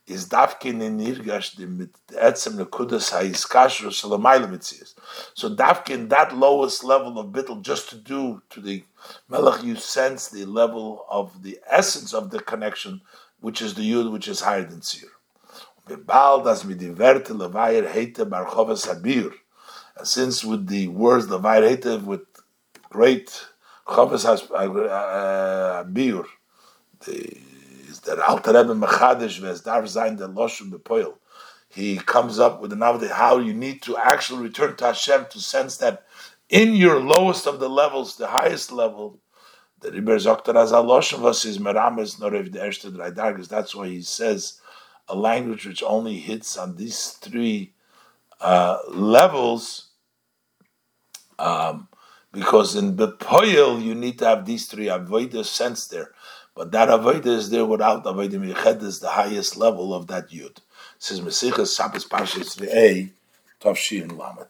is dafkin in nirgash mit etzem nekudas ha'iskashru shalamayla mitzias. So dafkin, that lowest level of bittel, just to do to the melech, you sense the level of the essence of the connection, which is the yud, which is higher than tzir. Bebal das levayer heite habir since with the words the Vayretiv with great Chavis has uh, uh, the is that Alter Rebbe Mechadish Dar Zayin the Loshim Bepoil. He comes up with another how you need to actually return to Hashem to sense that in your lowest of the levels, the highest level, the Riber Zoktar as Aloshim was is Merames Norev the Erste Drei That's why he says a language which only hits on these three uh, levels, um, because in the poil you need to have these three avodah sense there, but that avodah is there without avodah miyached is the highest level of that yud. It says Mesichas Shabbos Parshas Ve'ei Tavshin Lamed.